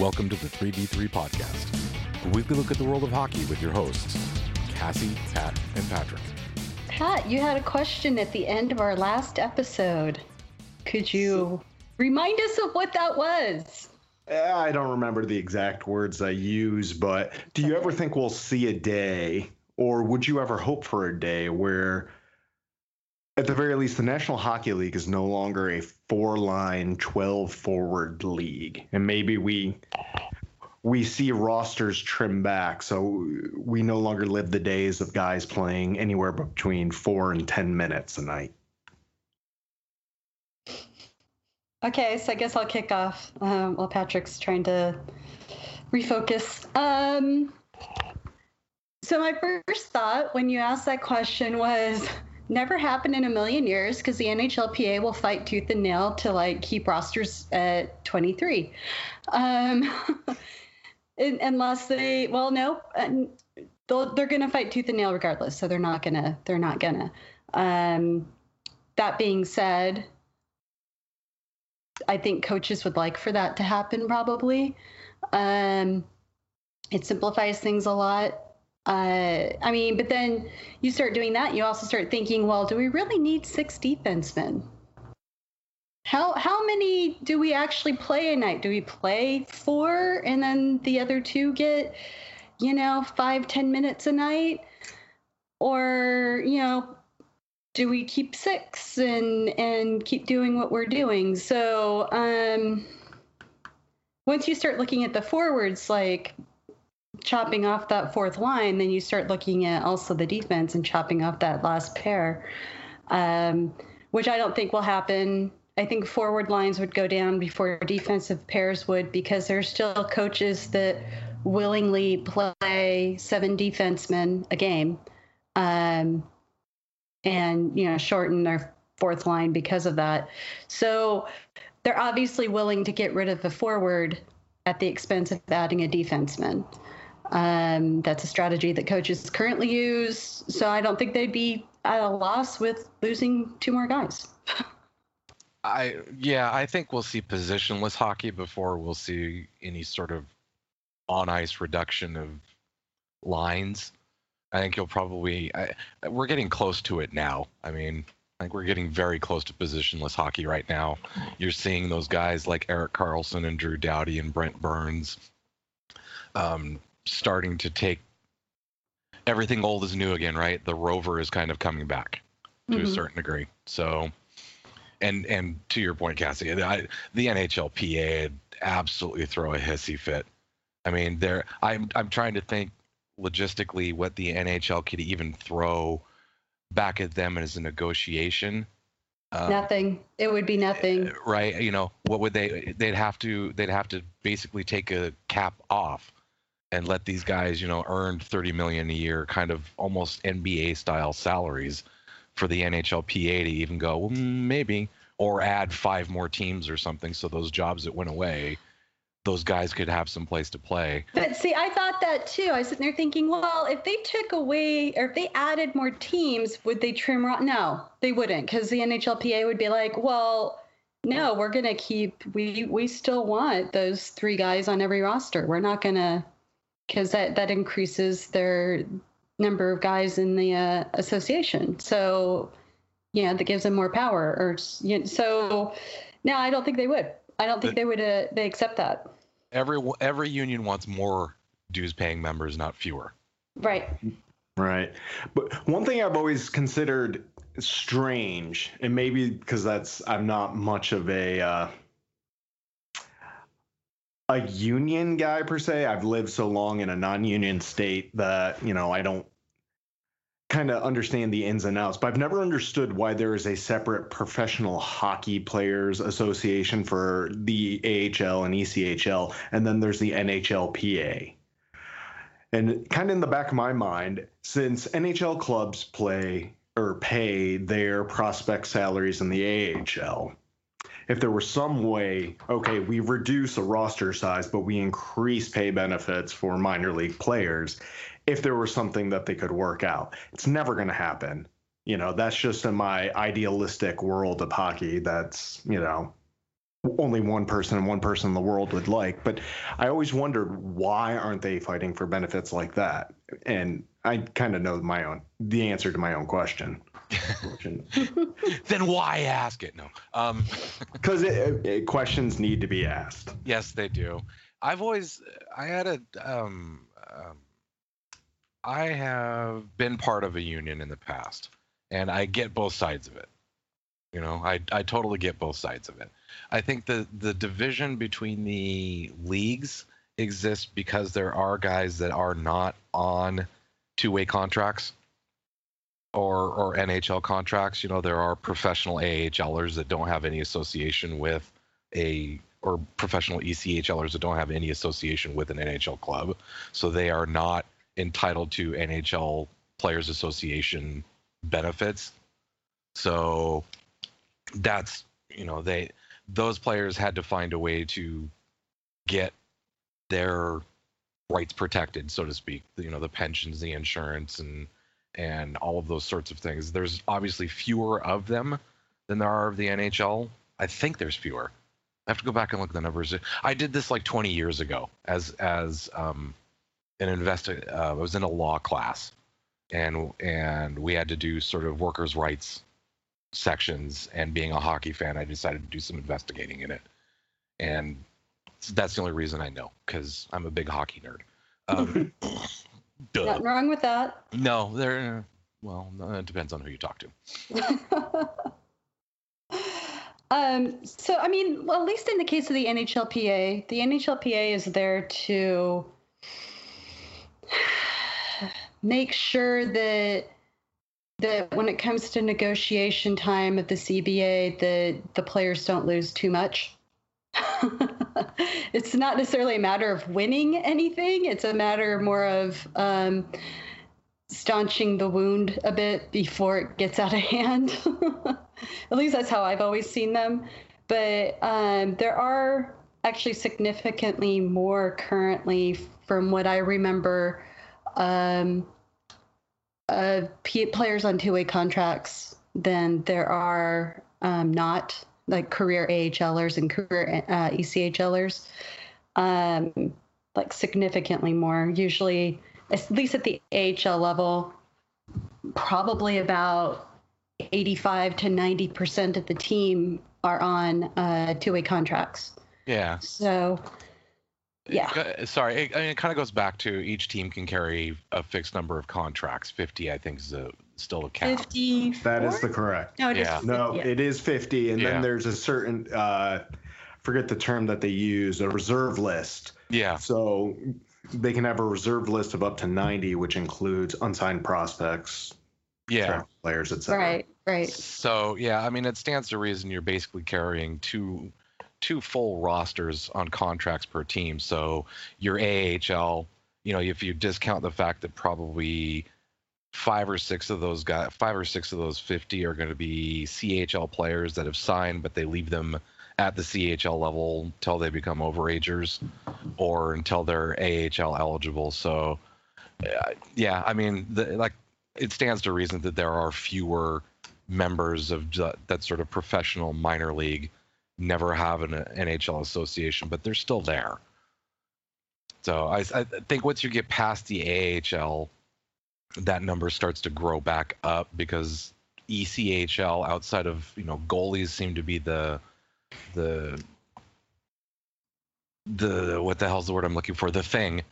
Welcome to the 3v3 podcast, a weekly look at the world of hockey with your hosts, Cassie, Pat, and Patrick. Pat, you had a question at the end of our last episode. Could you remind us of what that was? Eh, I don't remember the exact words I use, but do you ever think we'll see a day, or would you ever hope for a day where, at the very least, the National Hockey League is no longer a four line, 12 forward league? And maybe we. We see rosters trim back, so we no longer live the days of guys playing anywhere between four and 10 minutes a night. Okay, so I guess I'll kick off um, while Patrick's trying to refocus. Um, so my first thought when you asked that question was never happen in a million years because the NHLPA will fight tooth and nail to like keep rosters at 23. Um, unless they, well, no, they're going to fight tooth and nail regardless. So they're not going to, they're not going to. Um, that being said, I think coaches would like for that to happen probably. Um, it simplifies things a lot. Uh, I mean, but then you start doing that, you also start thinking, well, do we really need six defensemen? How how many do we actually play a night? Do we play four and then the other two get, you know, five ten minutes a night, or you know, do we keep six and and keep doing what we're doing? So um, once you start looking at the forwards, like chopping off that fourth line, then you start looking at also the defense and chopping off that last pair, um, which I don't think will happen. I think forward lines would go down before defensive pairs would because there's still coaches that willingly play seven defensemen a game. Um, and you know shorten their fourth line because of that. So they're obviously willing to get rid of the forward at the expense of adding a defenseman. Um, that's a strategy that coaches currently use. So I don't think they'd be at a loss with losing two more guys. I yeah, I think we'll see positionless hockey before we'll see any sort of on ice reduction of lines. I think you'll probably. I, we're getting close to it now. I mean, I think we're getting very close to positionless hockey right now. You're seeing those guys like Erik Karlsson and Drew Doughty and Brent Burns um, starting to take everything old is new again, right? The rover is kind of coming back to mm-hmm. a certain degree. So, and and to your point, Cassie, I, the NHLPA absolutely throw a hissy fit. I mean, there. I'm I'm trying to think logistically what the NHL could even throw back at them as a negotiation. Um, nothing. It would be nothing. Right. You know, what would they? They'd have to. They'd have to basically take a cap off and let these guys, you know, earn 30 million a year, kind of almost NBA style salaries for the NHLPA to even go, well, maybe, or add five more teams or something, so those jobs that went away those guys could have some place to play. But see, I thought that too. I was sitting there thinking, well, if they took away or if they added more teams, would they trim? No, they wouldn't, because the NHLPA would be like, well, no, we're gonna keep. We we still want those three guys on every roster. We're not gonna, because that that increases their number of guys in the uh, association. So, yeah, that gives them more power. Or you know, so, no, I don't think they would. I don't think the, they would. Uh, they accept that. Every every union wants more dues paying members, not fewer. Right. Right. But one thing I've always considered strange, and maybe because that's I'm not much of a uh, a union guy per se. I've lived so long in a non-union state that you know I don't kind of understand the ins and outs, but I've never understood why there is a separate professional hockey players association for the AHL and ECHL, and then there's the NHLPA. And kind of in the back of my mind, since NHL clubs play or pay their prospect salaries in the AHL, if there were some way, okay, we reduce a roster size, but we increase pay benefits for minor league players, if there was something that they could work out. It's never going to happen. You know, that's just in my idealistic world of hockey. That's, you know, only one person and one person in the world would like. But I always wondered why aren't they fighting for benefits like that? And I kind of know my own the answer to my own question. then why ask it? No, um, because questions need to be asked. Yes, they do. I've always I had a um, um, I have been part of a union in the past, and I get both sides of it. You know, I I totally get both sides of it. I think the the division between the leagues exists because there are guys that are not on two-way contracts or or NHL contracts. You know, there are professional AHLers that don't have any association with a or professional ECHLers that don't have any association with an NHL club, so they are not entitled to NHL Players Association benefits. So that's you know they those players had to find a way to get their rights protected, so to speak. You know, the pensions, the insurance, and and all of those sorts of things. There's obviously fewer of them than there are of the NHL. I think there's fewer. I have to go back and look at the numbers. I did this like 20 years ago as as um, an investor. Uh, I was in a law class, and and we had to do sort of workers' rights sections. And being a hockey fan, I decided to do some investigating in it, and that's the only reason I know because I'm a big hockey nerd. Um, Nothing wrong with that. No, there. Well, it depends on who you talk to. um. So, I mean, well, at least in the case of the NHLPA, the NHLPA is there to make sure that that when it comes to negotiation time of the CBA, that the players don't lose too much. it's not necessarily a matter of winning anything. It's a matter more of um, staunching the wound a bit before it gets out of hand. At least that's how I've always seen them. But um, there are actually significantly more currently, from what I remember, um, uh, players on two way contracts than there are um, not like career AHLers and career uh, ECHLers, um, like significantly more. Usually, at least at the AHL level, probably about 85 to 90 percent of the team are on uh, two-way contracts. Yeah. So. Yeah. Sorry, it, I mean, it kind of goes back to each team can carry a fixed number of contracts. 50, I think, is a still a cap. 50. That is the correct. No, it yeah. is, no, yeah. it is 50. And yeah. then there's a certain, uh, forget the term that they use, a reserve list. Yeah. So they can have a reserve list of up to 90, which includes unsigned prospects, yeah, players, etc. Right, right. So yeah, I mean, it stands to reason you're basically carrying two two full rosters on contracts per team. So your AHL, you know, if you discount the fact that probably five or six of those guys, five or six of those 50 are going to be CHL players that have signed, but they leave them at the CHL level until they become overagers or until they're AHL eligible. So, uh, yeah, I mean, the, like it stands to reason that there are fewer members of that sort of professional minor league never have an NHL association, but they're still there. So I, I think once you get past the AHL that number starts to grow back up because ECHL outside of you know goalies seem to be the the the what the hell's the word I'm looking for? The thing.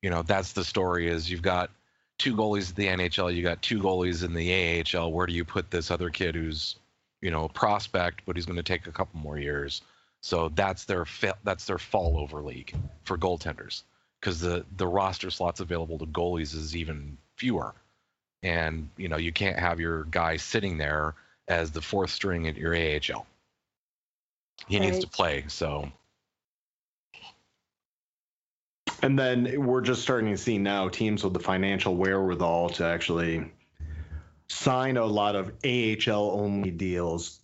You know that's the story is you've got two goalies at the NHL you got two goalies in the AHL where do you put this other kid who's you know a prospect but he's going to take a couple more years? So that's their that's their fall over league for goaltenders because the the roster slots available to goalies is even fewer. And you know, you can't have your guy sitting there as the fourth string at your AHL. He right. needs to play, so and then we're just starting to see now teams with the financial wherewithal to actually sign a lot of AHL only deals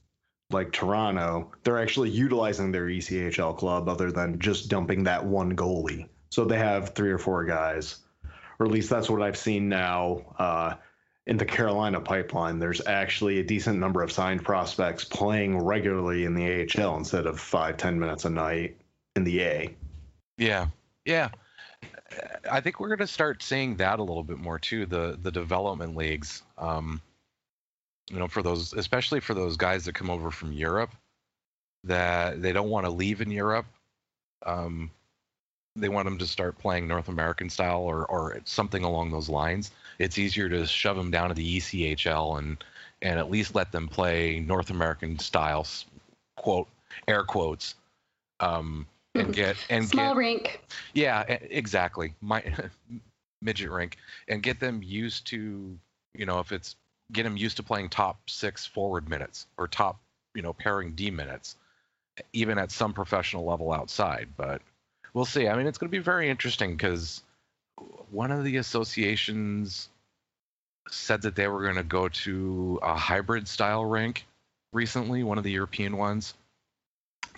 like Toronto. They're actually utilizing their ECHL club other than just dumping that one goalie. So they have three or four guys or at least that's what I've seen now. Uh, in the Carolina pipeline, there's actually a decent number of signed prospects playing regularly in the AHL instead of five, ten minutes a night in the A. Yeah, yeah. I think we're going to start seeing that a little bit more too. The the development leagues, um, you know, for those, especially for those guys that come over from Europe, that they don't want to leave in Europe. Um, they want them to start playing North American style or or something along those lines. It's easier to shove them down to the ECHL and and at least let them play North American styles, quote air quotes, um, and get and Small get rink. yeah, exactly. My midget rink and get them used to, you know, if it's get them used to playing top six forward minutes or top, you know, pairing D minutes, even at some professional level outside. But we'll see. I mean, it's going to be very interesting because one of the associations said that they were going to go to a hybrid style rink recently, one of the European ones.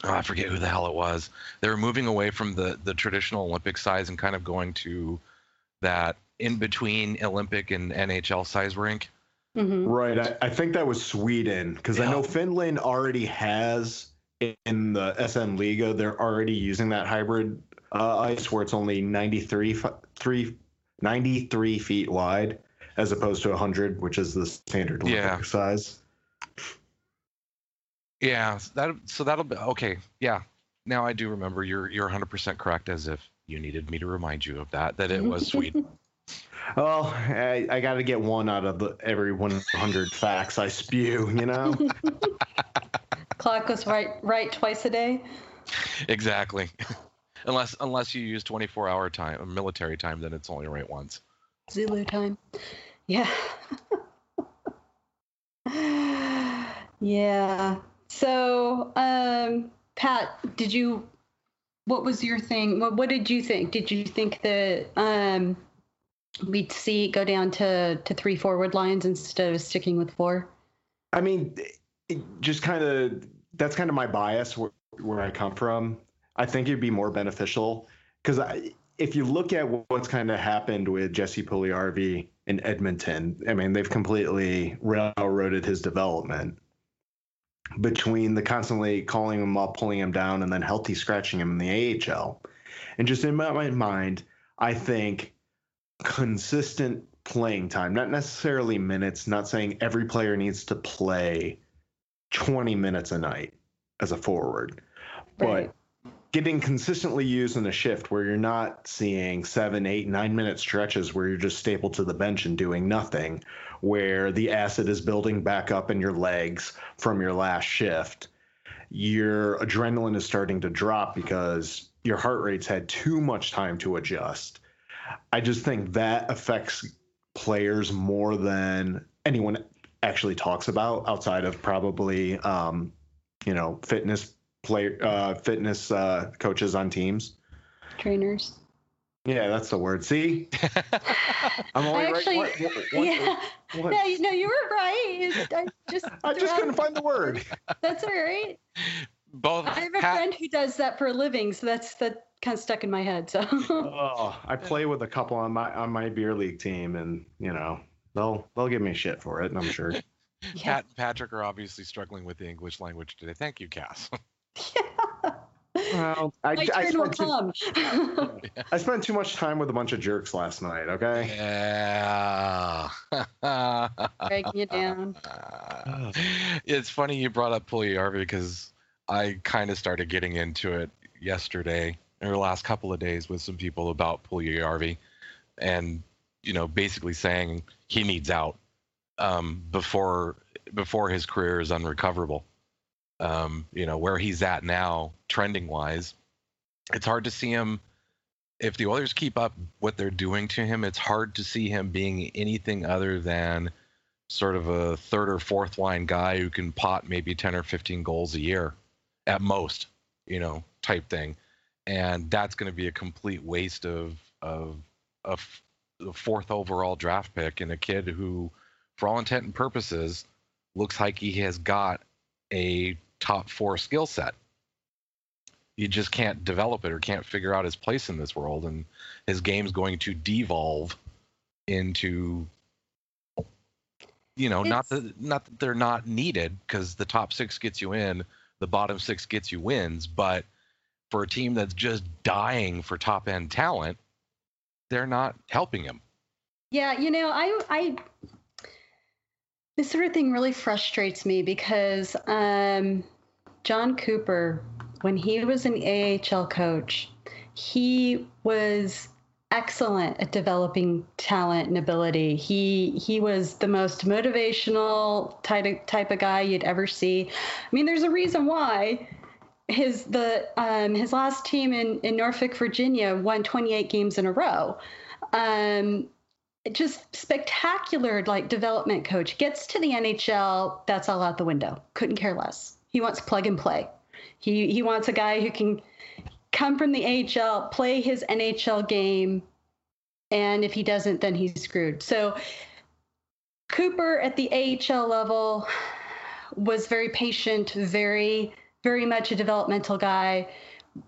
Oh, I forget who the hell it was. They were moving away from the the traditional Olympic size and kind of going to that in between Olympic and NHL size rink. hmm Right. I, I think that was Sweden because I know Finland already has in the SM Liiga, they're already using that hybrid uh, ice where it's only 93, fi- three, 93 feet wide as opposed to 100, which is the standard Olympic Yeah. size. Yeah, that so that'll be okay. Yeah, now I do remember. You're you're 100% correct, as if you needed me to remind you of that. That it was Sweden. Well, I, I got to get one out of the, every 100 facts I spew, you know? Clock goes right right twice a day. exactly. unless unless you use 24 hour time, uh, military time, then it's only right once. Zulu time. Yeah. yeah. So, um, Pat, did you? What was your thing? What, what did you think? Did you think that um, we'd see it go down to to three forward lines instead of sticking with four? I mean, it just kind of that's kind of my bias where, where I come from. I think it'd be more beneficial because if you look at what's kind of happened with Jesse Puljujarvi in Edmonton, I mean, they've completely railroaded his development between the constantly calling him up, pulling him down, and then healthy scratching him in the AHL. And just in my my mind, I think consistent playing time, not necessarily minutes, not saying every player needs to play 20 minutes a night as a forward, Right. but getting consistently used in a shift where you're not seeing seven, eight, nine minute stretches where you're just stapled to the bench and doing nothing, where the acid is building back up in your legs from your last shift. Your adrenaline is starting to drop because your heart rate's had too much time to adjust. I just think that affects players more than anyone actually talks about outside of probably um, you know fitness player uh, fitness uh, coaches on teams. Trainers. Yeah, that's the word. See, I'm only I actually, right. What, what, yeah. what- No, you, no, you were right. I just, I just couldn't find the word. That's all right. Both I have a Pat- friend who does that for a living, so that's that kind of stuck in my head. So Oh, I play with a couple on my on my beer league team, and you know they'll they'll give me shit for it, and I'm sure. yeah. Pat and Patrick are obviously struggling with the English language today. Thank you, Cass. Well, I, My I, turn will spent too. I spent too much time with a bunch of jerks last night. Okay. yeah. Breaking it down. it's funny you brought up Puljujarvi because I kind of started getting into it yesterday or the last couple of days with some people about Puljujarvi, and you know, basically saying he needs out um, before before his career is unrecoverable. Um, you know where he's at now, trending wise, it's hard to see him. If the Oilers keep up what they're doing to him, it's hard to see him being anything other than sort of a third or fourth line guy who can pot maybe 10 or 15 goals a year at most, you know, type thing. And that's going to be a complete waste of of a f- a fourth overall draft pick and a kid who, for all intent and purposes, looks like he has got a top four skill set. You just can't develop it or can't figure out his place in this world, and his game's going to devolve into you know, not that not that they're not needed because the top six gets you in, the bottom six gets you wins, but for a team that's just dying for top end talent, they're not helping him. Yeah, you know, I I this sort of thing really frustrates me because um, Jon Cooper, when he was an AHL coach, he was excellent at developing talent and ability. He he was the most motivational type of, type of guy you'd ever see. I mean, there's a reason why his the um, his last team in in Norfolk, Virginia, won 28 games in a row. Um, just spectacular like development coach. Gets to the NHL that's all out the window. Couldn't care less. He wants plug and play. He he wants a guy who can come from the AHL play his NHL game and if he doesn't then he's screwed. So Cooper at the AHL level was very patient very very much a developmental guy.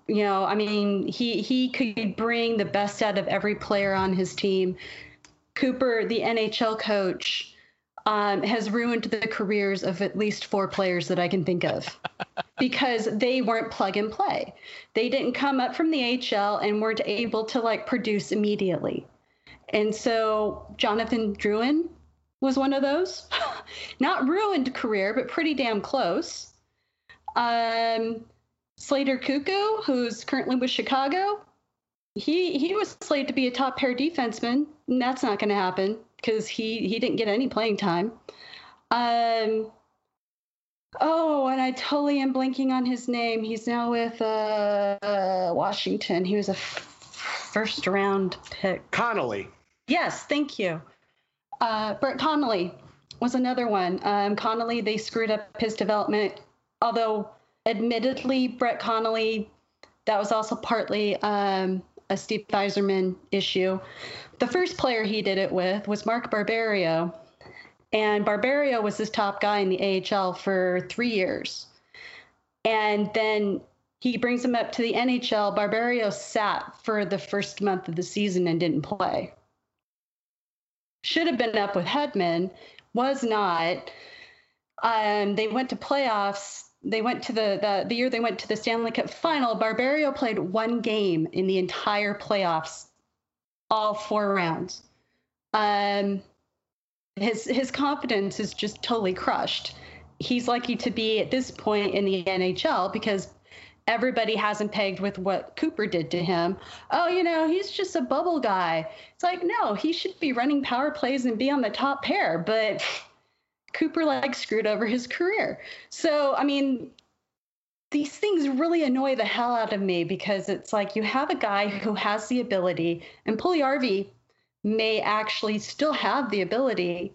You know i mean he he could bring the best out of every player on his team Cooper, the NHL coach, um, has ruined the careers of at least four players that I can think of because they weren't plug and play. They didn't come up from the HL and weren't able to like produce immediately. And so Jonathan Drouin was one of those. Not ruined career, but pretty damn close. Um, Slater Koekkoek, who's currently with Chicago, he he was slated to be a top pair defenseman. And that's not going to happen because he he didn't get any playing time. Um. Oh, and I totally am blanking on his name. He's now with uh, uh Washington. He was a f- first round pick. Connolly. Yes, thank you. Uh, Brett Connolly was another one. Um, Connolly, they screwed up his development, although admittedly, Brett Connolly, that was also partly um, a Steve Yzerman issue. The first player he did it with was Mark Barberio, and Barberio was his top guy in the AHL for three years. And then he brings him up to the NHL. Barberio sat for the first month of the season and didn't play should have been up with Hedman, was not. Um, they went to playoffs. They went to the, the the year they went to the Stanley Cup final. Barberio played one game in the entire playoffs, all four rounds. Um, his his confidence is just totally crushed. He's lucky to be at this point in the NHL because everybody hasn't pegged with what Cooper did to him. Oh, you know, he's just a bubble guy. It's like, no, he should be running power plays and be on the top pair, but Cooper like screwed over his career. So, I mean, these things really annoy the hell out of me because it's like you have a guy who has the ability, and Puljujarvi may actually still have the ability,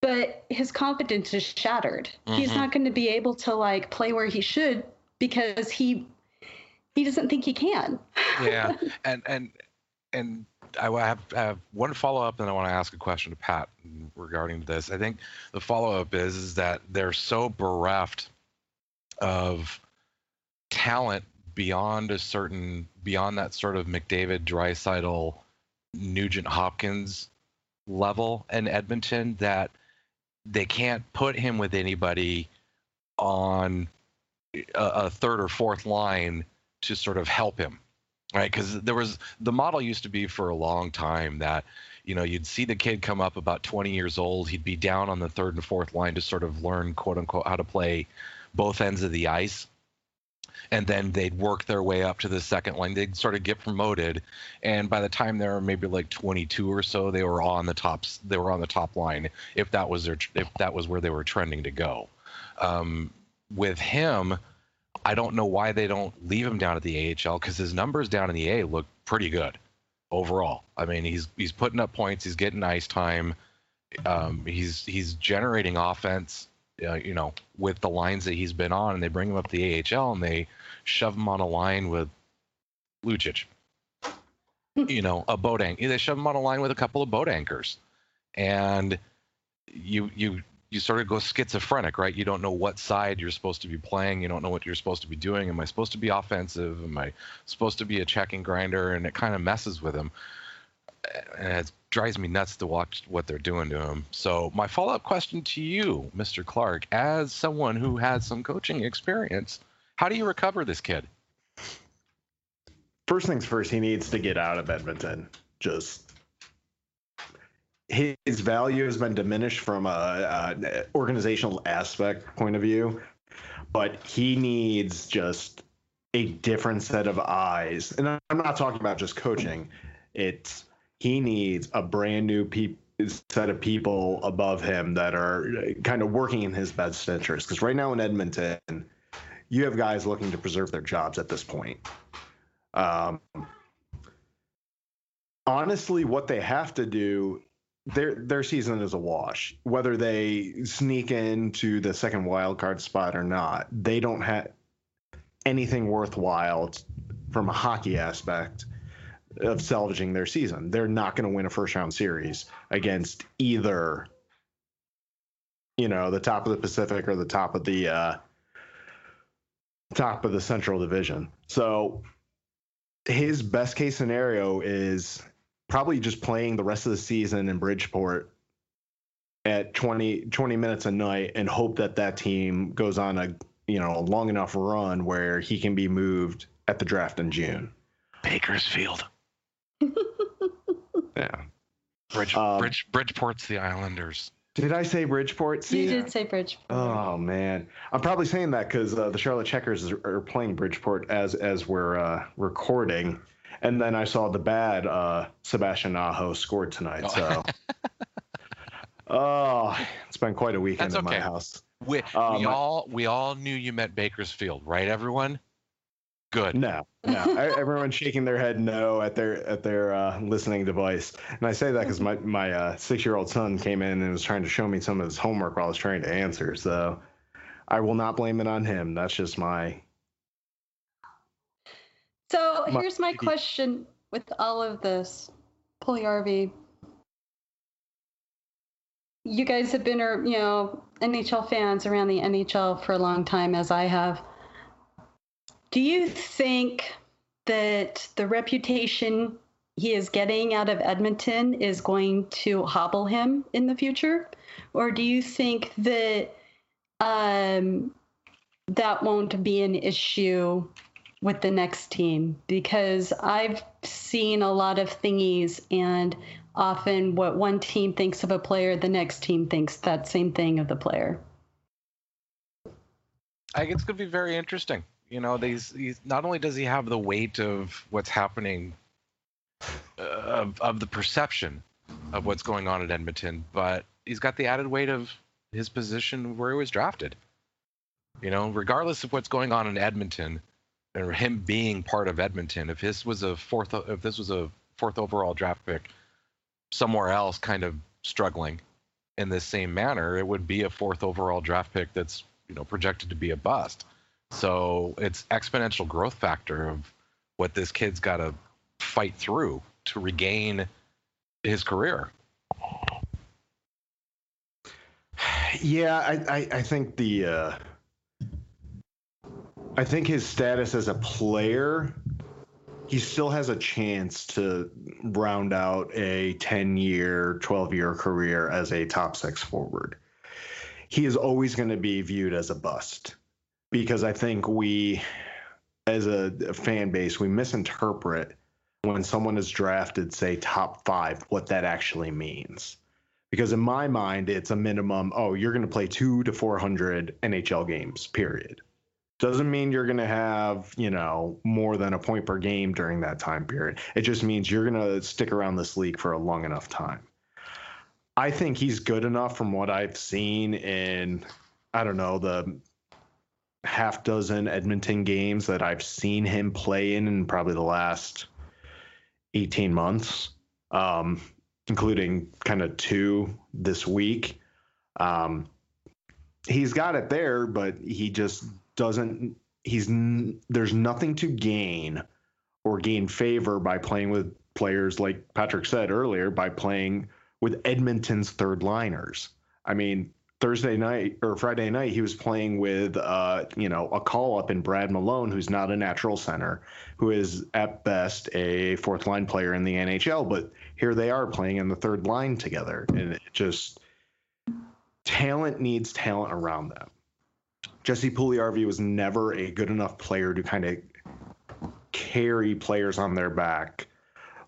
but his confidence is shattered. He's Mhm. not going to be able to like play where he should because he he doesn't think he can. yeah and and and I have, I have one follow up, and I want to ask a question to Pat regarding this. I think the follow up is is that they're so bereft of talent beyond a certain beyond that sort of McDavid, Draisaitl, Nugent Hopkins level in Edmonton that they can't put him with anybody on a, a third or fourth line to sort of help him right because there was the model used to be for a long time that you know you'd see the kid come up about 20 years old he'd be down on the third and fourth line to sort of learn quote unquote how to play both ends of the ice. And then they'd work their way up to the second line. They'd sort of get promoted and by the time they were maybe like 22 or so they were on the tops they were on the top line if that was their if that was where they were trending to go. Um, with him I don't know why they don't leave him down at the AHL because his numbers down in the A look pretty good overall. I mean, he's he's putting up points, he's getting ice time, um, he's he's generating offense. Uh, you know, with the lines that he's been on, and they bring him up the AHL and they shove him on a line with Lucic. you know, a boat anchor. They shove him on a line with a couple of boat anchors, and you you you sort of go schizophrenic, right? You don't know what side you're supposed to be playing. You don't know what you're supposed to be doing. Am I supposed to be offensive? Am I supposed to be a checking grinder? And it kind of messes with him. And it drives me nuts to watch what they're doing to him. So my follow-up question to you, Mr. Clark, as someone who has some coaching experience, how do you recover this kid? First things first, he needs to get out of Edmonton. Just his value has been diminished from a, a organizational aspect point of view, but he needs just a different set of eyes. And I'm not talking about just coaching. It's he needs a brand new set of people above him that are kind of working in his best interest. Because right now in Edmonton, you have guys looking to preserve their jobs at this point. Um, honestly, what they have to do, their their season is a wash. Whether they sneak into the second wild card spot or not, they don't have anything worthwhile from a hockey aspect of salvaging their season. They're not going to win a first round series against either, you know, the top of the Pacific or the top of the uh, top of the Central Division. So his best case scenario is probably just playing the rest of the season in Bridgeport at 20, 20 minutes a night and hope that that team goes on a you know a long enough run where he can be moved at the draft in June. Bakersfield. Yeah. Bridge, Um, Bridge, Bridgeport's the Islanders. Did I say Bridgeport? See, you did say Bridge. Oh man, I'm probably saying that because uh, the Charlotte Checkers is- are playing Bridgeport as as we're uh, recording, and then I saw the bad uh, Sebastian Aho scored tonight. So, oh, it's been quite a weekend That's in my house. We, we my- all we all knew you meant Bakersfield, right? Everyone. Good. No, no, everyone's shaking their head no at their at their uh, listening device, and I say that because my my uh, six year old son came in and was trying to show me some of his homework while I was trying to answer. So, I will not blame it on him. That's just my So here's my question with all of this, Puljujarvi. You guys have been, you know, NHL fans around the NHL for a long time, as I have. Do you think that the reputation he is getting out of Edmonton is going to hobble him in the future, or do you think that um, that won't be an issue with the next team because I've seen a lot of thingies and often what one team thinks of a player, the next team thinks that same thing of the player. I think it's going to be very interesting. You know, these, these not only does he have the weight of what's happening, uh, of of the perception of what's going on at Edmonton, but he's got the added weight of his position where he was drafted. You know, regardless of what's going on in Edmonton, or him being part of Edmonton, if this was a fourth, if this was a fourth overall draft pick somewhere else, kind of struggling in this same manner, it would be a fourth overall draft pick that's you know projected to be a bust. So it's exponential growth factor of what this kid's got to fight through to regain his career. Yeah, I, I, I think the uh, I think his status as a player, he still has a chance to round out a 10 year, 12 year career as a top six forward. He is always going to be viewed as a bust because I think we, as a, fan base, we misinterpret when someone is drafted, say top five, what that actually means because in my mind it's a minimum oh you're going to play 2 to 400 NHL games period doesn't mean you're going to have you know more than a point per game during that time period it just means you're going to stick around this league for a long enough time i think he's good enough from what i've seen in i don't know the half dozen edmonton games that i've seen him play in in probably the last 18 months um, including kind of two this week. Um, he's got it there, but he just doesn't. He's there's nothing to gain or gain favor by playing with players like Patrick said earlier by playing with Edmonton's third liners. I mean, Thursday night or Friday night, he was playing with, uh, you know, a call up in Brad Malone, who's not a natural center, who is at best a fourth line player in the NHL. But here they are playing in the third line together. And it just, talent needs talent around them. Jesse Puljujarvi was never a good enough player to kind of carry players on their back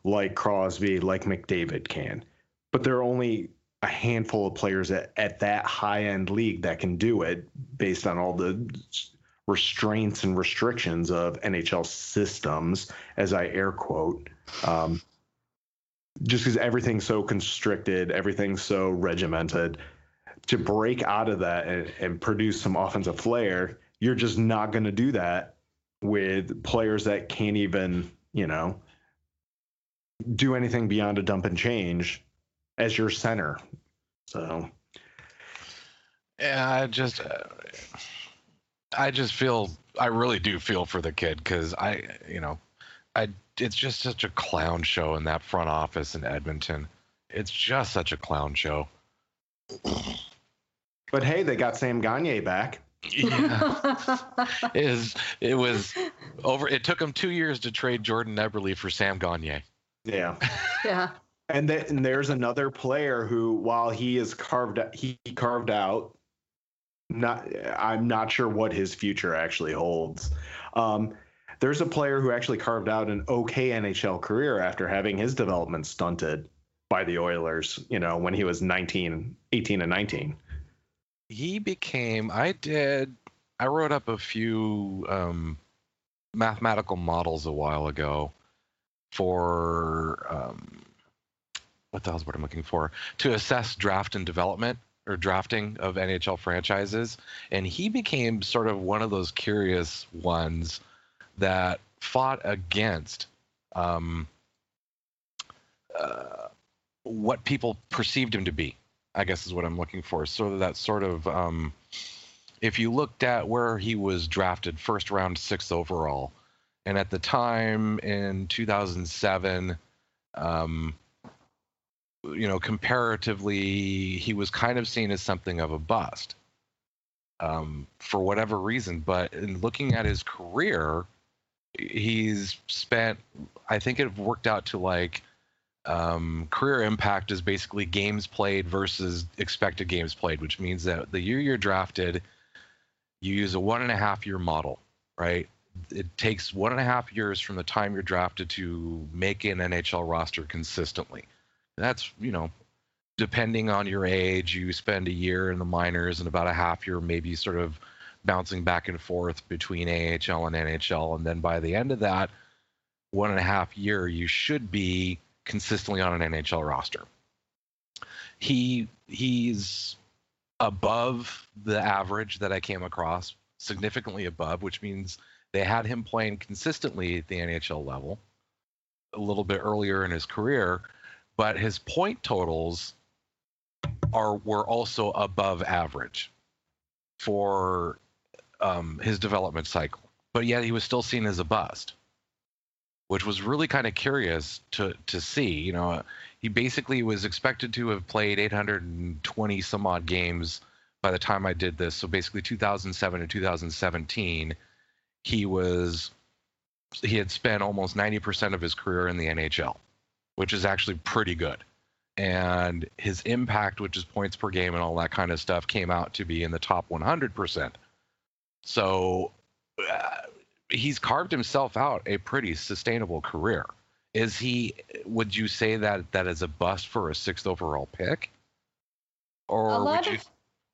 like Crosby, like McDavid can. But there are only a handful of players at, at that high end league that can do it based on all the restraints and restrictions of NHL systems, as I air quote. Um, just because everything's so constricted, everything's so regimented, to break out of that and, and produce some offensive flair, you're just not going to do that with players that can't even, you know, do anything beyond a dump and change as your center. So, yeah, I just, uh, I just feel, I really do feel for the kid because I, you know, I, it's just such a clown show in that front office in Edmonton. It's just such a clown show. But hey, they got Sam Gagner back. Yeah, it was, it was over. It took them two years to trade Jordan Eberle for Sam Gagner. Yeah. yeah. And then and there's another player who, while he is carved, he carved out. Not, I'm not sure what his future actually holds. Um, there's a player who actually carved out an okay NHL career after having his development stunted by the Oilers. You know, when he was 19, 18, and 19. He became. I did. I wrote up a few um, mathematical models a while ago for um, what the hell's what I'm looking for to assess draft and development or drafting of NHL franchises, and he became sort of one of those curious ones that fought against um, uh, what people perceived him to be. I guess is what I'm looking for. So that sort of um, if you looked at where he was drafted, first round, sixth overall, and at the time in 2007 um, you know comparatively he was kind of seen as something of a bust um, for whatever reason but in looking at his career he's spent i think it worked out to like um, career impact is basically games played versus expected games played which means that the year you're drafted you use a one and a half year model right it takes one and a half years from the time you're drafted to make an NHL roster consistently. That's, you know, depending on your age, you spend a year in the minors and about a half year maybe sort of bouncing back and forth between AHL and NHL. And then by the end of that one and a half year, you should be consistently on an NHL roster. He he's above the average that I came across, significantly above, which means they had him playing consistently at the NHL level a little bit earlier in his career, but his point totals are were also above average for um, his development cycle. But yet he was still seen as a bust, which was really kind of curious to to see. You know, he basically was expected to have played 820 some odd games by the time I did this. So basically 2007 and 2017 he was he had spent almost 90% of his career in the NHL, which is actually pretty good. And his impact, which is points per game and all that kind of stuff, came out to be in the top 100%. So uh, he's carved himself out a pretty sustainable career. Is he? Would you say that that is a bust for a sixth overall pick? Or would you? Of,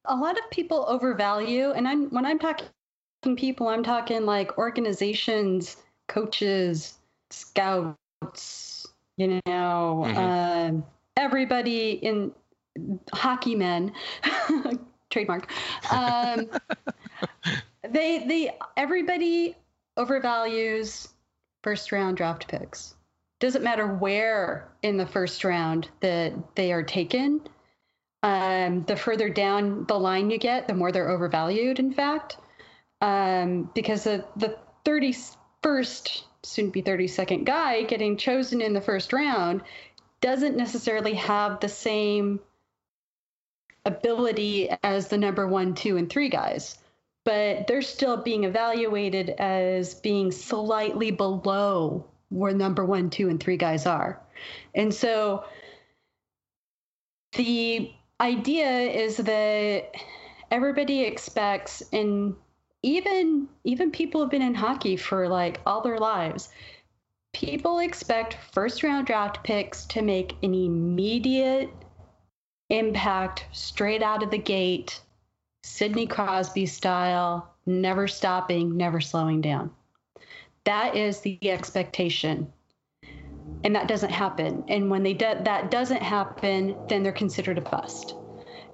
a lot of people overvalue, and I'm when I'm talking people. I'm talking like organizations, coaches, scouts, you know, mm-hmm. uh, everybody in hockey men, trademark. Um, they, they, everybody overvalues first round draft picks. Doesn't matter where in the first round that they are taken. Um, the further down the line you get, the more they're overvalued, in fact um, because the, the 31st, soon to be 32nd guy getting chosen in the first round doesn't necessarily have the same ability as the number one, two, and three guys, but they're still being evaluated as being slightly below where number one, two, and three guys are. And so the idea is that everybody expects and even even people have been in hockey for like all their lives people expect first round draft picks to make an immediate impact straight out of the gate sidney crosby style never stopping never slowing down that is the expectation and that doesn't happen and when they do, that doesn't happen then they're considered a bust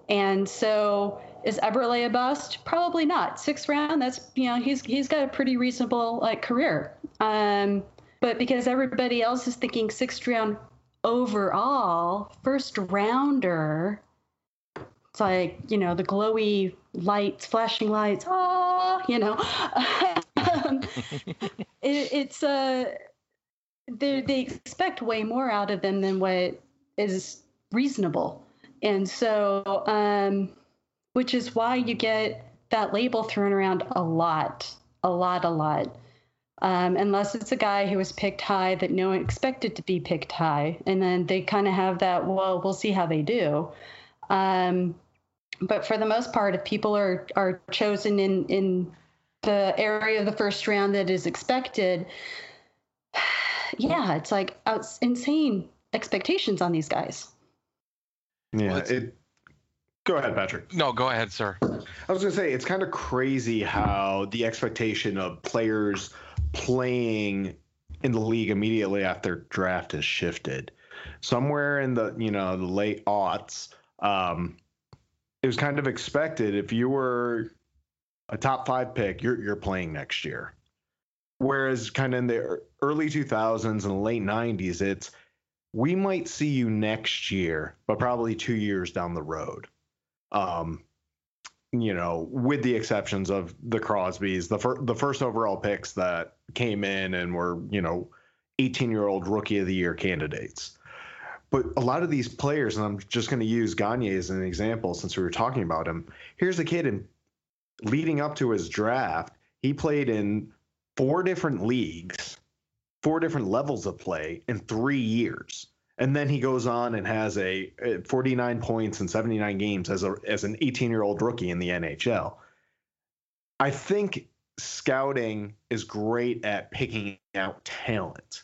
and so is Eberle a bust? Probably not. Sixth round, that's you know, he's he's got a pretty reasonable like career. Um, but because everybody else is thinking sixth round overall, first rounder, it's like, you know, the glowy lights, flashing lights, oh, you know. it, it's uh they they expect way more out of them than what is reasonable. And so um which is why you get that label thrown around a lot, a lot, a lot. Um, unless it's a guy who was picked high that no one expected to be picked high. And then they kind of have that, well, we'll see how they do. Um, but for the most part, if people are, are chosen in, in the area of the first round that is expected, yeah, it's like it's insane expectations on these guys. Yeah, well, it Go ahead, Patrick. No, go ahead, sir. I was going to say it's kind of crazy how the expectation of players playing in the league immediately after draft has shifted. Somewhere in the you know the late aughts, um, it was kind of expected if you were a top five pick, you're you're playing next year. Whereas kind of in the early 2000s and late 90s, it's we might see you next year, but probably two years down the road. Um, you know, with the exceptions of the Crosbys, the fir- the first overall picks that came in and were, you know, 18 year old rookie of the year candidates. But a lot of these players, and I'm just going to use Gagne as an example since we were talking about him. Here's a kid and leading up to his draft, he played in four different leagues, four different levels of play in three years and then he goes on and has a, a 49 points in 79 games as a as an 18 year old rookie in the NHL. I think scouting is great at picking out talent.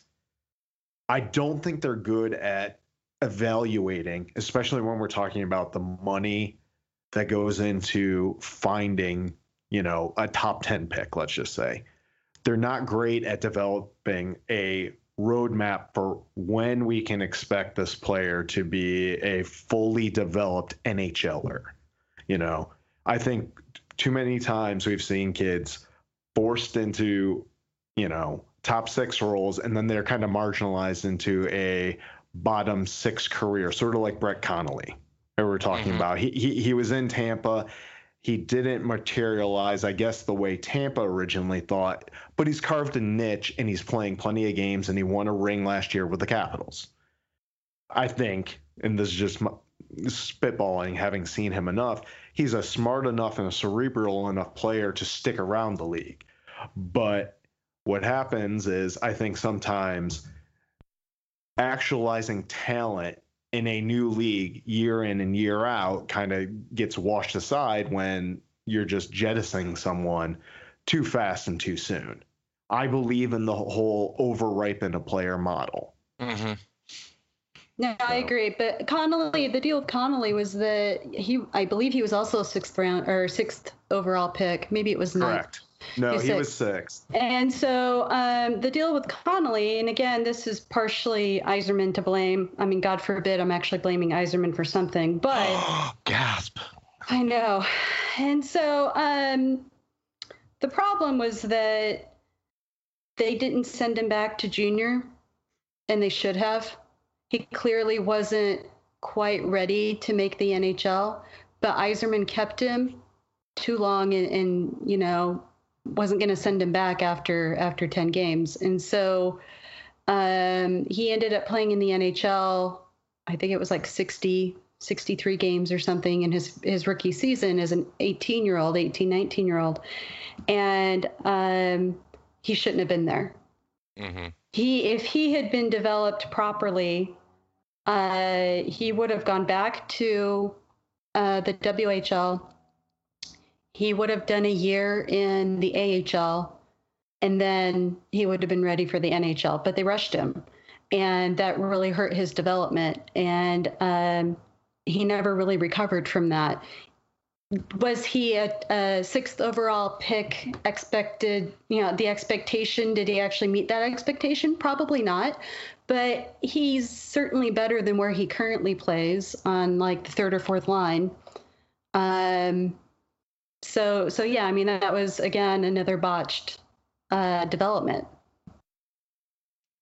I don't think they're good at evaluating, especially when we're talking about the money that goes into finding, you know, a top 10 pick, let's just say. They're not great at developing a roadmap for when we can expect this player to be a fully developed NHLer. You know, I think too many times we've seen kids forced into, you know, top six roles and then they're kind of marginalized into a bottom six career, sort of like Brett Connolly, that we're talking mm-hmm. about. He, he he was in Tampa he didn't materialize, I guess, the way Tampa originally thought, but he's carved a niche and he's playing plenty of games and he won a ring last year with the Capitals. I think, and this is just spitballing, having seen him enough, he's a smart enough and a cerebral enough player to stick around the league. But what happens is, I think sometimes actualizing talent in a new league year in and year out kind of gets washed aside when you're just jettisoning someone too fast and too soon. I believe in the whole overripen a player model. Mm-hmm. No. I agree. But Connolly, the deal with Connolly was that he, I believe he was also sixth round or sixth overall pick. Maybe it was ninth. Correct. No, he was six. And so um, the deal with Connolly, and again, this is partially Yzerman to blame. I mean, God forbid I'm actually blaming Yzerman for something, but gasp. I know. And so um, the problem was that they didn't send him back to junior, and they should have. He clearly wasn't quite ready to make the NHL, but Yzerman kept him too long and, and you know wasn't going to send him back after after 10 games and so um, he ended up playing in the nhl i think it was like 60 63 games or something in his his rookie season as an 18 year old, 18, 19 year old, and um, he shouldn't have been there. Mm-hmm. He, if he had been developed properly, uh, he would have gone back to uh, the WHL. He would have done a year in the AHL, and then he would have been ready for the NHL. But they rushed him, and that really hurt his development. And um, he never really recovered from that. Was he a, a, sixth overall pick? Expected, you know, the expectation. Did he actually meet that expectation? Probably not. But he's certainly better than where he currently plays on like the third or fourth line. Um, so so yeah, I mean that was again another botched uh, development.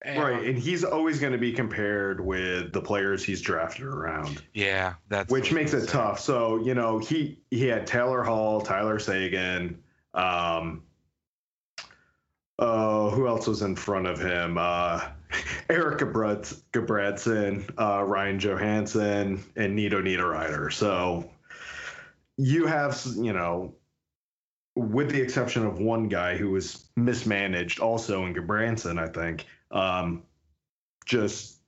Right, and he's always going to be compared with the players he's drafted around. Yeah, that's which makes it tough. So you know, he he had Taylor Hall, Tyler Seguin, um, uh, who else was in front of him? Uh, Erik Gudbranson, uh, Ryan Johansen, and Nino Niederreiter. So you have, you know, with the exception of one guy who was mismanaged, also in Gudbranson, I think um, just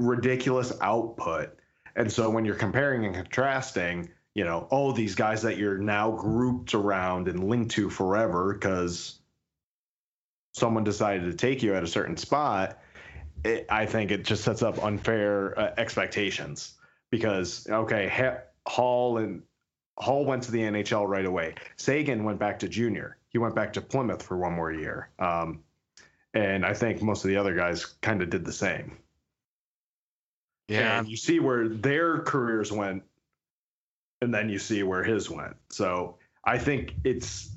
ridiculous output. And so when you're comparing and contrasting, you know, oh, these guys that you're now grouped around and linked to forever because someone decided to take you at a certain spot, it, I think it just sets up unfair uh, expectations because okay, ha- Hall and Hall went to the NHL right away. Seguin went back to junior. He went back to Plymouth for one more year. Um, and I think most of the other guys kind of did the same. Yeah, and you see where their careers went, and then you see where his went. So I think it's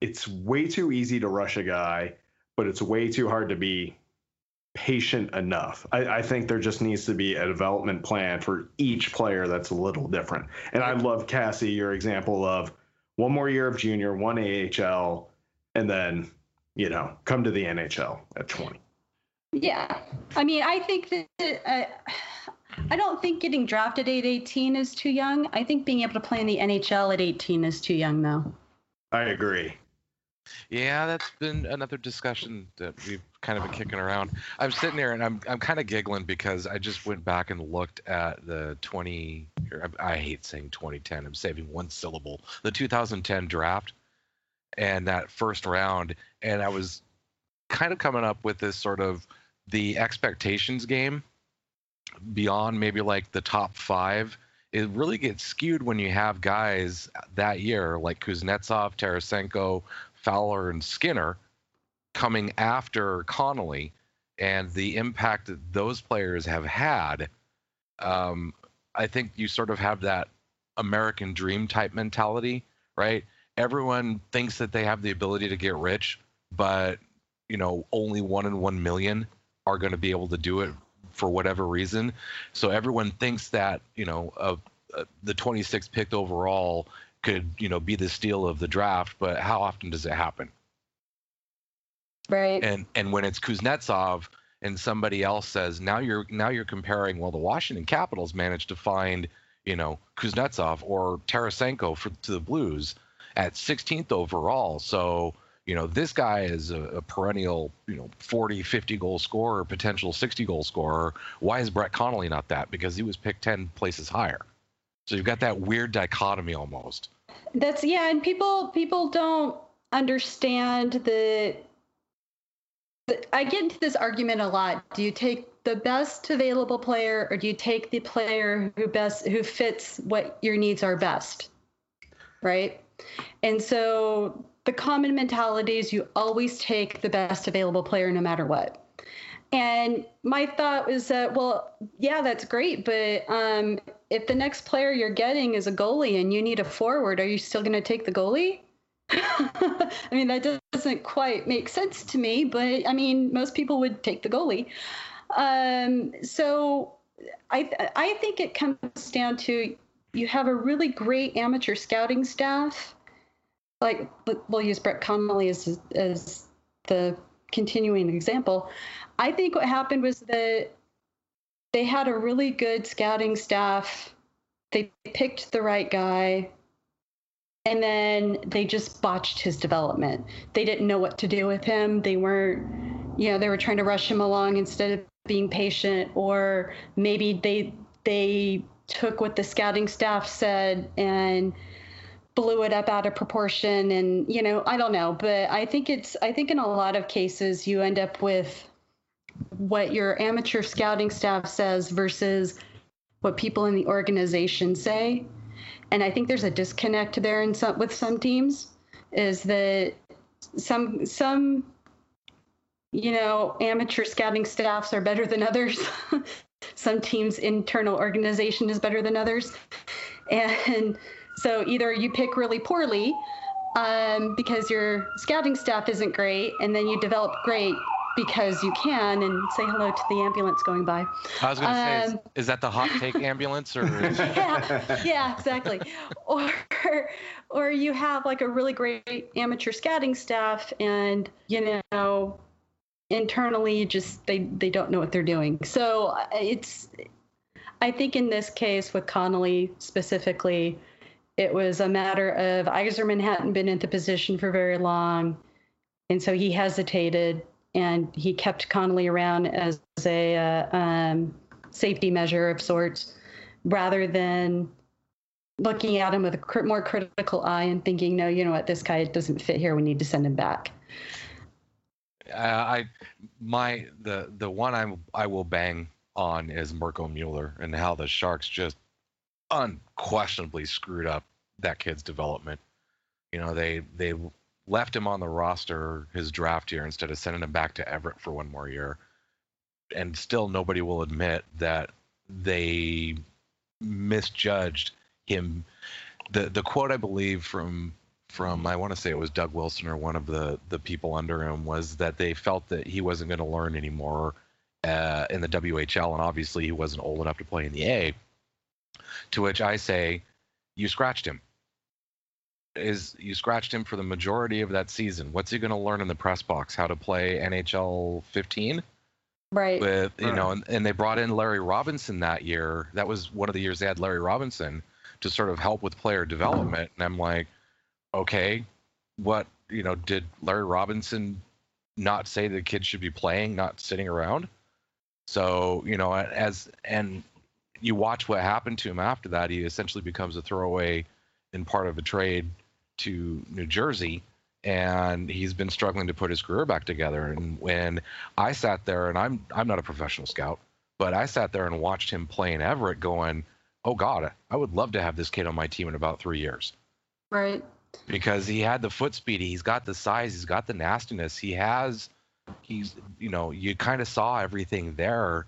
it's way too easy to rush a guy, but it's way too hard to be patient enough. I, I, think there just needs to be a development plan for each player that's a little different. And I love Cassie, your example of one more year of junior, one AHL, and then you know, come to the NHL at 20. Yeah. I mean, I think that uh, I don't think getting drafted at 18 is too young. I think being able to play in the NHL at 18 is too young, though. I agree. Yeah, that's been another discussion that we've kind of been kicking around. I'm sitting there and I'm I'm kind of giggling because I just went back and looked at the 20. I hate saying 2010. I'm saving one syllable. The 2010 draft and that first round, and I was kind of coming up with this sort of the expectations game beyond maybe like the top five. It really gets skewed when you have guys that year like Kuznetsov, Tarasenko, Fowler, and Skinner coming after Connolly, and the impact that those players have had. Um, I think you sort of have that American dream type mentality, right? everyone thinks that they have the ability to get rich, but you know, only one in one million are going to be able to do it for whatever reason. So everyone thinks that you know, uh, uh, the 26th picked overall could you know be the steal of the draft, but how often does it happen? Right. And and when it's Kuznetsov and somebody else says now you're now you're comparing well the Washington Capitals managed to find you know Kuznetsov or Tarasenko for to the Blues at 16th overall. So, you know, this guy is a, a, perennial, you know, 40, 50 goal scorer, potential 60 goal scorer. Why is Brett Connolly not that? Because he was picked 10 places higher. So you've got that weird dichotomy almost. That's yeah, and people people don't understand the, the I get into this argument a lot. Do you take the best available player or do you take the player who best who fits what your needs are best? Right? And so the common mentality is you always take the best available player no matter what. And my thought was that, well, yeah, that's great, but um, if the next player you're getting is a goalie and you need a forward, are you still going to take the goalie? I mean, that doesn't quite make sense to me, but I mean, most people would take the goalie. Um, so I, I think it comes down to you have a really great amateur scouting staff. Like we'll use Brett Connolly as as the continuing example. I think what happened was that they had a really good scouting staff. They picked the right guy. And then they just botched his development. They didn't know what to do with him. They weren't, you know, they were trying to rush him along instead of being patient, or maybe they they took what the scouting staff said and blew it up out of proportion and you know i don't know but i think it's i think in a lot of cases you end up with what your amateur scouting staff says versus what people in the organization say. And i think there's a disconnect there in some with some teams is that some some you know amateur scouting staffs are better than others. Some teams internal organization is better than others. And so either you pick really poorly um, because your scouting staff isn't great and then you develop great because you can and say hello to the ambulance going by. I was going to say, is, um, is, that the hot take ambulance or? yeah, yeah, exactly. Or, or you have like a really great amateur scouting staff, and you know, internally, just they they don't know what they're doing. So uh, it's, I think in this case with Connolly specifically, it was a matter of Yzerman hadn't been in the position for very long, and so he hesitated and he kept Connolly around as a uh, um, safety measure of sorts, rather than looking at him with a more critical eye and thinking, no, you know what, this guy doesn't fit here. We need to send him back. Uh, I my the the one I I will bang on is Mirco Mueller and how the Sharks just unquestionably screwed up that kid's development. You know, they they left him on the roster his draft year instead of sending him back to Everett for one more year. And still nobody will admit that they misjudged him. The the quote I believe from from I want to say it was Doug Wilson or one of the the people under him was that they felt that he wasn't going to learn anymore uh, in the WHL, and obviously he wasn't old enough to play in the A. To which I say, you scratched him. Is you scratched him for the majority of that season. What's he going to learn in the press box? How to play NHL 15? Right. With you right. know, and, and they brought in Larry Robinson that year. That was one of the years they had Larry Robinson to sort of help with player development. And I'm like, okay, what you know, did Larry Robinson not say the kids should be playing, not sitting around? So you know, as and you watch what happened to him after that. He essentially becomes a throwaway in part of a trade to New Jersey, and he's been struggling to put his career back together. And when I sat there, and I'm I'm not a professional scout, but I sat there and watched him play in Everett, going, "Oh God, I would love to have this kid on my team in about three years." Right. Because he had the foot speed, he's got the size, he's got the nastiness, he has, he's you know, you kind of saw everything there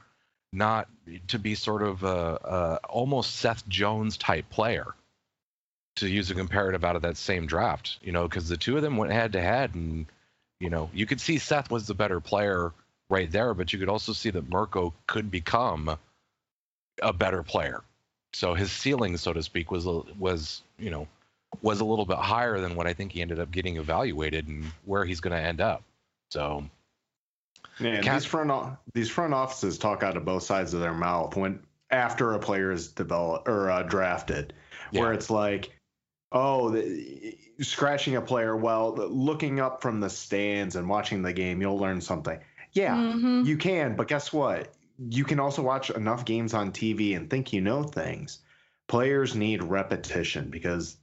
not to be sort of a, a, almost Seth Jones type player to use a comparative out of that same draft, you know, because the two of them went head to head and, you know, you could see Seth was the better player right there, but you could also see that Mirco could become a better player. So his ceiling, so to speak, was, was, you know, was a little bit higher than what I think he ended up getting evaluated and where he's going to end up. So yeah, these front these front offices talk out of both sides of their mouth when after a player is developed or uh, drafted, yeah. where it's like, oh, the, scratching a player. Well, looking up from the stands and watching the game, you'll learn something. Yeah, mm-hmm. you can, but guess what? You can also watch enough games on TV and think you know things. Players need repetition because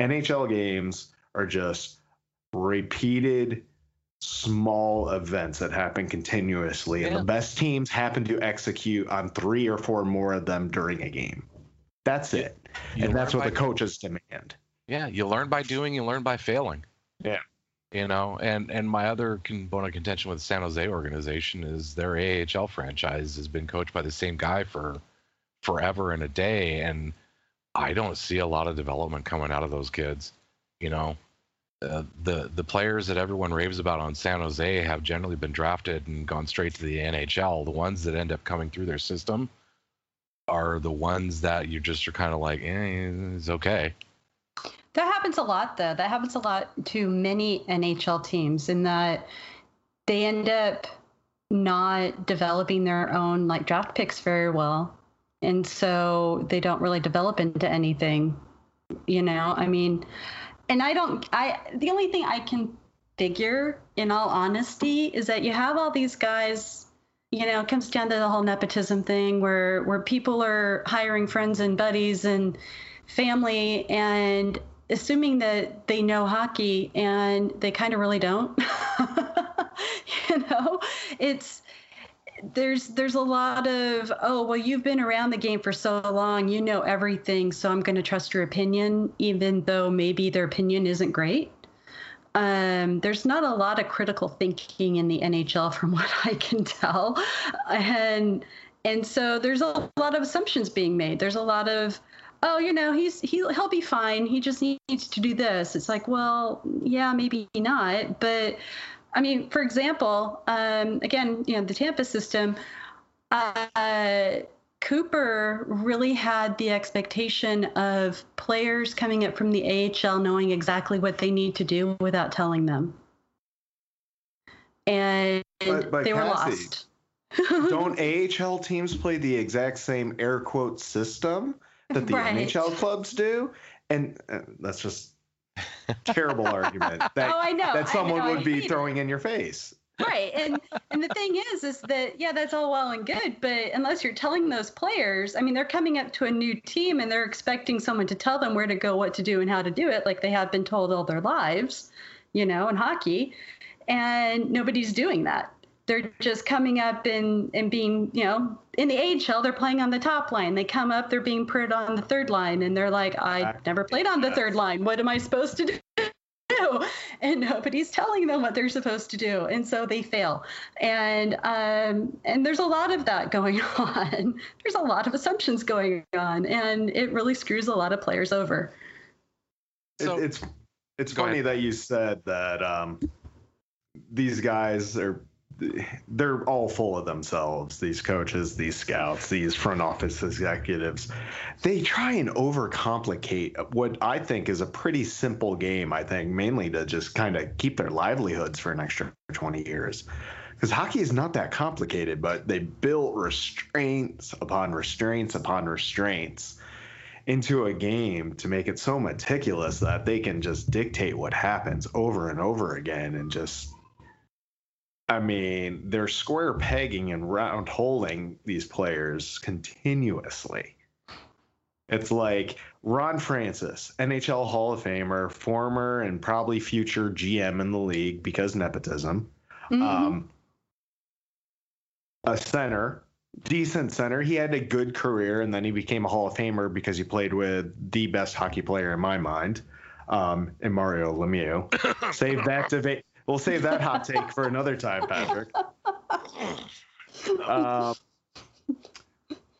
NHL games are just repeated small events that happen continuously, yeah. and the best teams happen to execute on three or four more of them during a game. That's it, you and that's what the coaches demand. Yeah, you learn by doing, you learn by failing. Yeah, you know, and and my other bone of contention with the San Jose organization is their AHL franchise has been coached by the same guy for forever and a day, and I don't see a lot of development coming out of those kids. You know, uh, the the players that everyone raves about on San Jose have generally been drafted and gone straight to the NHL. The ones that end up coming through their system are the ones that you just are kind of like, eh, it's okay. That happens a lot, though. That happens a lot to many NHL teams in that they end up not developing their own like draft picks very well. And so they don't really develop into anything. You know, I mean, and I don't I the only thing I can figure in all honesty is that you have all these guys you know, it comes down to the whole nepotism thing where where people are hiring friends and buddies and family and assuming that they know hockey and they kind of really don't. you know, it's there's there's a lot of oh well you've been around the game for so long you know everything so i'm going to trust your opinion even though maybe their opinion isn't great um, there's not a lot of critical thinking in the NHL from what I can tell. And and so there's a lot of assumptions being made. There's a lot of oh, you know, he's he he'll be fine. He just needs to do this. It's like, well, yeah, maybe not, but I mean, for example, um, again, you know, the Tampa system, uh, Cooper really had the expectation of players coming up from the AHL knowing exactly what they need to do without telling them. And but, but they Cassie, were lost. don't AHL teams play the exact same air quote system that the right. NHL clubs do? And uh, that's just terrible argument that, oh, I know. that someone know, would be throwing it. in your face right and and the thing is is that yeah that's all well and good but unless you're telling those players i mean they're coming up to a new team and they're expecting someone to tell them where to go what to do and how to do it like they have been told all their lives you know in hockey and nobody's doing that they're just coming up and and being you know in the AHL they're playing on the top line. They come up they're being put on the third line and they're like I never played on the third line. What am I supposed to do? And nobody's telling them what they're supposed to do and so they fail. And um, and there's a lot of that going on. There's a lot of assumptions going on and it really screws a lot of players over. So, it, it's it's funny ahead. that you said that um, these guys are they're all full of themselves these coaches these scouts these front office executives. They try and overcomplicate what i think is a pretty simple game i think mainly to just kind of keep their livelihoods for an extra 20 years. Because hockey is not that complicated but they built restraints upon restraints upon restraints into a game to make it so meticulous that they can just dictate what happens over and over again and just I mean, they're square pegging and round holding these players continuously. It's like Ron Francis, NHL Hall of Famer, former and probably future GM in the league because nepotism. Mm-hmm. Um, a center, decent center. He had a good career, and then he became a Hall of Famer because he played with the best hockey player in my mind, um, in Mario Lemieux. Save that debate. We'll save that hot take for another time, Patrick. Um,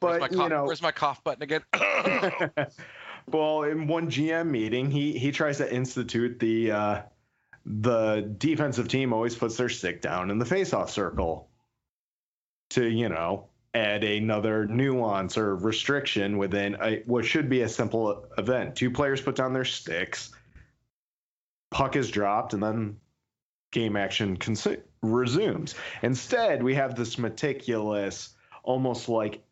but cough, you know, where's my cough button again? well, in one GM meeting, he he tries to institute the uh, the defensive team always puts their stick down in the faceoff circle to you know add another nuance or restriction within a, what should be a simple event. Two players put down their sticks, puck is dropped, and then game action cons- resumes. Instead, we have this meticulous, almost like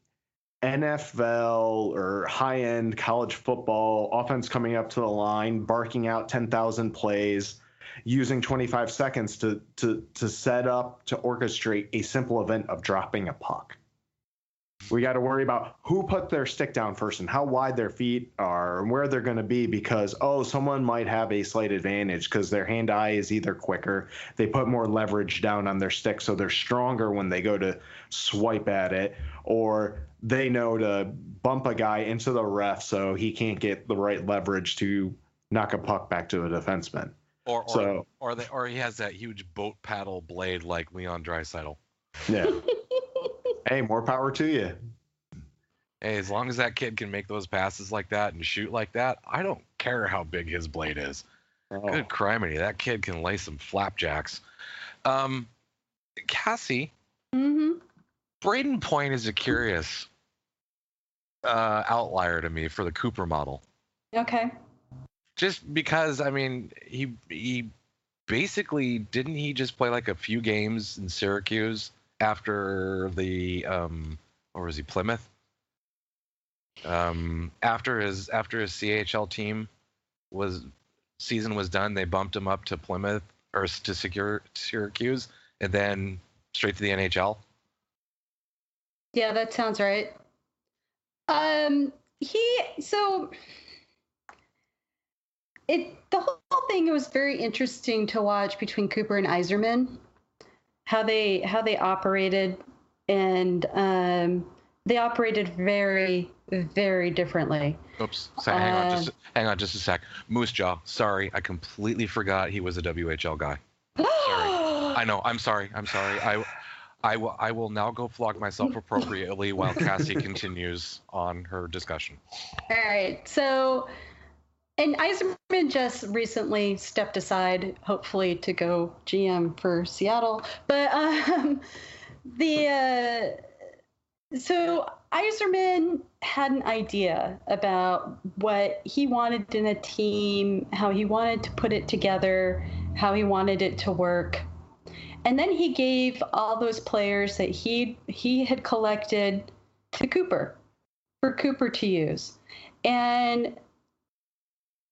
NFL or high end college football offense coming up to the line, barking out 10,000 plays, using 25 seconds to, to, to set up, to orchestrate a simple event of dropping a puck. We got to worry about who put their stick down first and how wide their feet are and where they're going to be because, oh, someone might have a slight advantage because their hand eye is either quicker, they put more leverage down on their stick so they're stronger when they go to swipe at it, or they know to bump a guy into the ref so he can't get the right leverage to knock a puck back to a defenseman. Or, or, so, or, they, or he has that huge boat paddle blade like Leon Draisaitl. Yeah. Hey, more power to you. Hey, as long as that kid can make those passes like that and shoot like that, I don't care how big his blade is. Oh. Good criminy, that kid can lay some flapjacks. Um, Cassie, mm-hmm. Brayden Point is a curious uh, outlier to me for the Cooper model. Okay. Just because, I mean, he he basically didn't he just play like a few games in Syracuse after the um, or was he Plymouth? Um, after his after his CHL team was season was done, they bumped him up to Plymouth or to secure Syracuse, and then straight to the NHL. Yeah, that sounds right. Um, he so it the whole thing was very interesting to watch between Cooper and Yzerman, how they how they operated, and um, they operated very very differently. Oops. So hang on, just hang on, just a sec. Moose Jaw. Sorry, I completely forgot he was a WHL guy. Sorry. I know. I'm sorry. I'm sorry. I, I will. I will now go flog myself appropriately while Cassie continues on her discussion. All right. So, and Yzerman just recently stepped aside, hopefully to go GM for Seattle. But um, the uh, so Yzerman had an idea about what he wanted in a team, how he wanted to put it together, how he wanted it to work. And then he gave all those players that he he had collected to Cooper for Cooper to use. And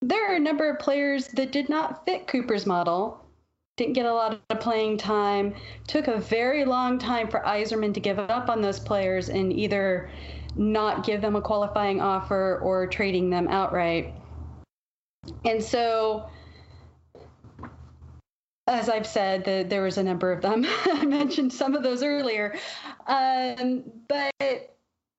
there are a number of players that did not fit Cooper's model, didn't get a lot of playing time, took a very long time for Yzerman to give up on those players and either not give them a qualifying offer or trading them outright. And so, as I've said, the, there was a number of them. I mentioned some of those earlier. Um, but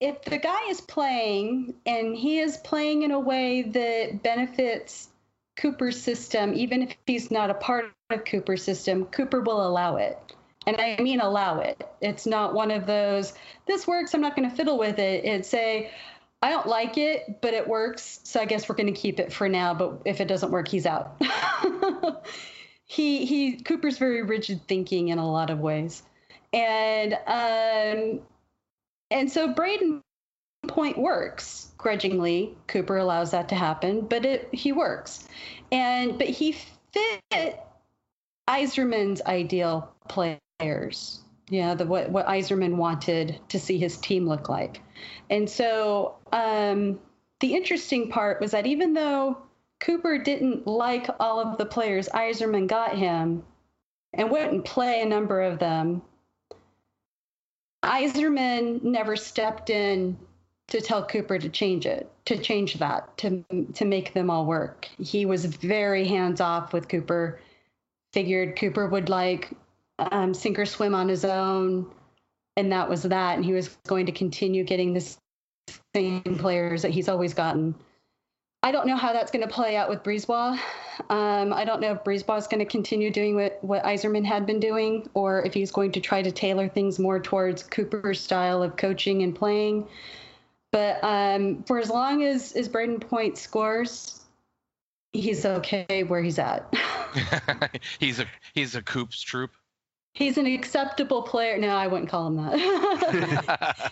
if the guy is playing and he is playing in a way that benefits Cooper's system, even if he's not a part of Cooper's system, Cooper will allow it. And I mean allow it. It's not one of those, this works, I'm not going to fiddle with it. It's say, I don't like it, but it works, so I guess we're going to keep it for now, but if it doesn't work, he's out. he he Cooper's very rigid thinking in a lot of ways. And um and so Brayden Point works grudgingly. Cooper allows that to happen, but it he works. And but he fit Yzerman's ideal players. Yeah, the what what Yzerman wanted to see his team look like. And so um, the interesting part was that even though Cooper didn't like all of the players Yzerman got him and wouldn't play a number of them, Yzerman never stepped in to tell Cooper to change it, to change that, to to make them all work. He was very hands off with Cooper. Figured Cooper would like um, sink or swim on his own, and that was that. And he was going to continue getting the same players that he's always gotten. I don't know how that's going to play out with Brisebois. Um, I don't know if Brisebois is going to continue doing what, what Yzerman had been doing, or if he's going to try to tailor things more towards Cooper's style of coaching and playing. But um, for as long as, as Brayden Point scores, he's okay where he's at. he's a he's a Coops troop. He's an acceptable player. No, I wouldn't call him that.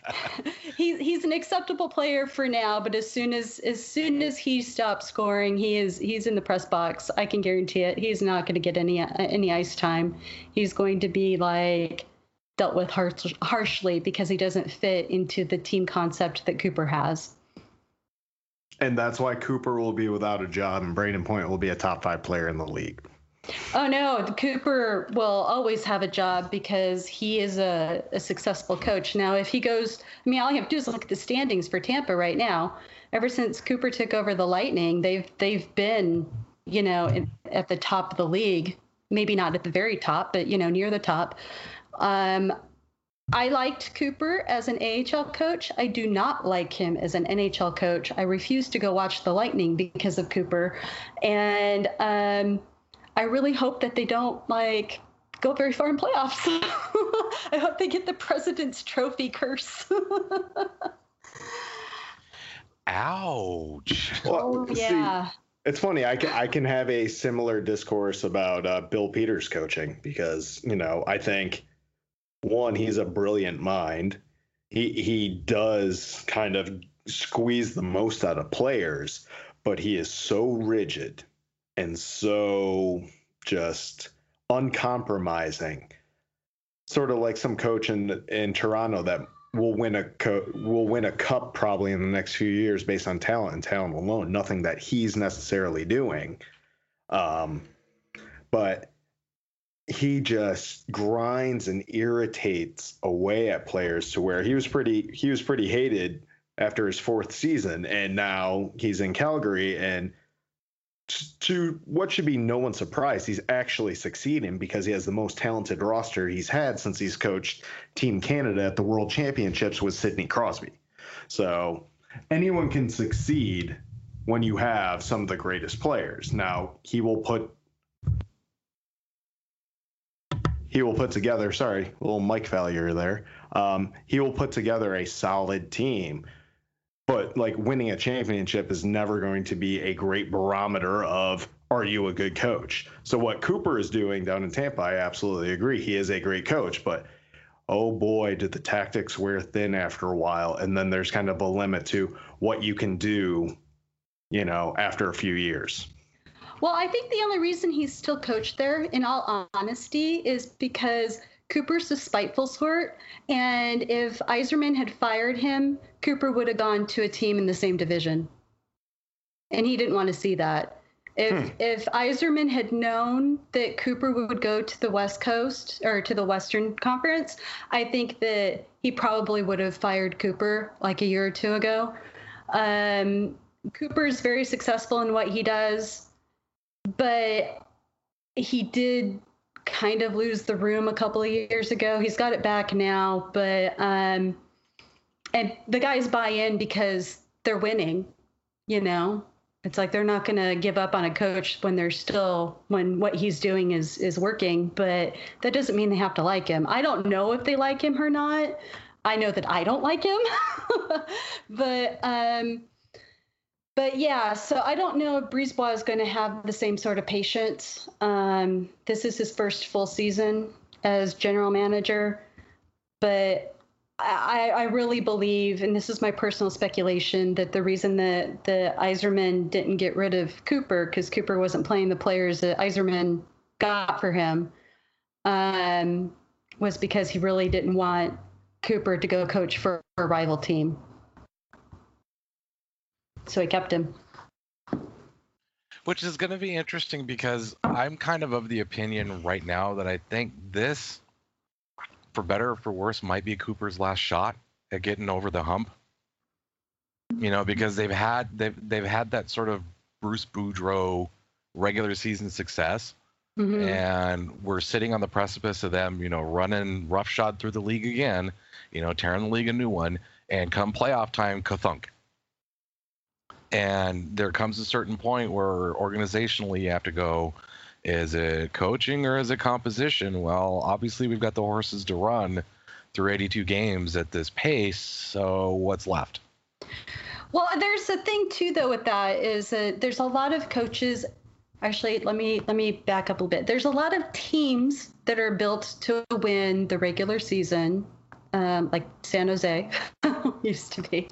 he's he's an acceptable player for now, but as soon as as soon as he stops scoring, he is he's in the press box. I can guarantee it. He's not going to get any any ice time. He's going to be like dealt with harsh, harshly because he doesn't fit into the team concept that Cooper has. And that's why Cooper will be without a job and Brayden Point will be a top five player in the league. Oh no, Cooper will always have a job because he is a, a, successful coach. Now, if he goes, I mean, all you have to do is look at the standings for Tampa right now. Ever since Cooper took over the Lightning, they've they've been, you know, in, at the top of the league. Maybe not at the very top, but you know, near the top. Um, I liked Cooper as an AHL coach. I do not like him as an NHL coach. I refuse to go watch the Lightning because of Cooper, and um, I really hope that they don't like go very far in playoffs. I hope they get the President's Trophy curse. Ouch. Well, oh, yeah. See, it's funny. I can I can have a similar discourse about uh, Bill Peters coaching because you know I think one he's a brilliant mind. He he does kind of squeeze the most out of players, but he is so rigid and so just uncompromising sort of like some coach in in Toronto that will win a co- will win a cup probably in the next few years based on talent and talent alone. Nothing that he's necessarily doing, um, but he just grinds and irritates away at players to where he was pretty he was pretty hated after his fourth season, and now he's in Calgary and to what should be no one's surprise, he's actually succeeding because he has the most talented roster he's had since he's coached Team Canada at the World Championships with Sidney Crosby. So anyone can succeed when you have some of the greatest players. Now he will put he will put together sorry, a little mic failure there. Um, he will put together a solid team but like winning a championship is never going to be a great barometer of are you a good coach? So what Cooper is doing down in Tampa, I absolutely agree. He is a great coach, but oh boy, did the tactics wear thin after a while. And then there's kind of a limit to what you can do, you know, after a few years. Well, I think the only reason he's still coached there, in all honesty, is because Cooper's a spiteful sort, and if Yzerman had fired him, Cooper would have gone to a team in the same division. And he didn't want to see that. If hmm. if Yzerman had known that Cooper would go to the West Coast or to the Western Conference, I think that he probably would have fired Cooper like a year or two ago. Um, Cooper is very successful in what he does, but he did kind of lose the room a couple of years ago. He's got it back now, but um, and the guys buy in because they're winning. You know, it's like they're not going to give up on a coach when they're still when what he's doing is is working. But that doesn't mean they have to like him. I don't know if they like him or not. I know that I don't like him, but um, but yeah, so I don't know if Brisebois is going to have the same sort of patience. Um, this is his first full season as general manager, but I, I, really believe, and this is my personal speculation, that the reason that the Yzerman didn't get rid of Cooper because Cooper wasn't playing the players that Yzerman got for him um, was because he really didn't want Cooper to go coach for a rival team so he kept him. Which is going to be interesting because I'm kind of of the opinion right now that I think this, for better or for worse, might be Cooper's last shot at getting over the hump. You know, because they've had they've they've had that sort of Bruce Boudreau regular season success. Mm-hmm. And we're sitting on the precipice of them, you know, running roughshod through the league again, you know, tearing the league a new one, and come playoff time, kathunk. And there comes a certain point where organizationally you have to go, is it coaching or is it composition? Well, obviously we've got the horses to run through 82 games at this pace. So what's left? Well, there's a thing too, though, with that is that there's a lot of coaches. Actually, let me let me back up a bit. There's a lot of teams that are built to win the regular season um, like San Jose used to be.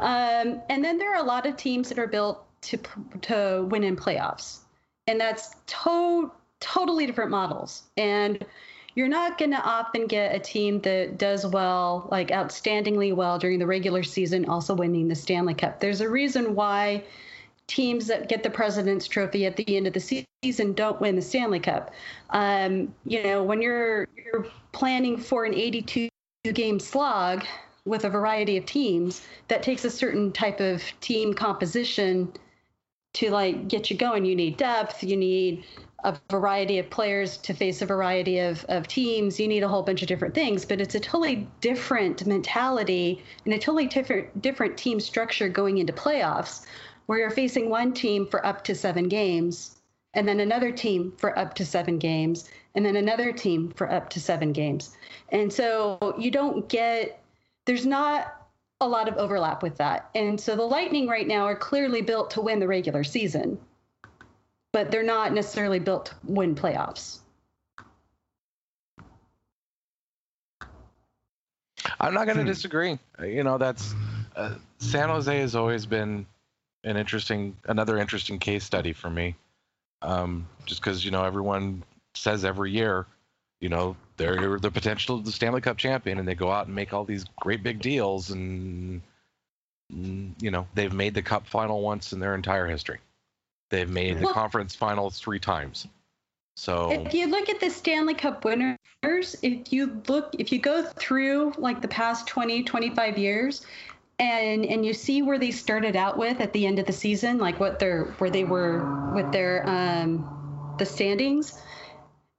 Um, and then there are a lot of teams that are built to to win in playoffs, and that's to- totally different models. And you're not going to often get a team that does well, like outstandingly well during the regular season, also winning the Stanley Cup. There's a reason why teams that get the President's Trophy at the end of the season don't win the Stanley Cup. Um, you know, when you're you're planning for an 82 game slog with a variety of teams that takes a certain type of team composition to like get you going. You need depth you need a variety of players to face a variety of, of teams you need a whole bunch of different things but it's a totally different mentality and a totally different different team structure going into playoffs where you're facing one team for up to seven games and then another team for up to seven games and then another team for up to seven games and so you don't get, there's not a lot of overlap with that. And so the Lightning right now are clearly built to win the regular season, but they're not necessarily built to win playoffs. I'm not going to hmm. disagree. You know, that's uh, San Jose has always been an interesting, another interesting case study for me. Um, just because you know everyone says every year you know, they're the potential of the Stanley Cup champion, and they go out and make all these great big deals, and you know, they've made the Cup final once in their entire history. They've made the Well- conference finals three times. So If you look at the Stanley Cup winners, if you look, if you go through like the past 20, 25 years, and and you see where they started out with at the end of the season, like what their where they were with their um, the standings,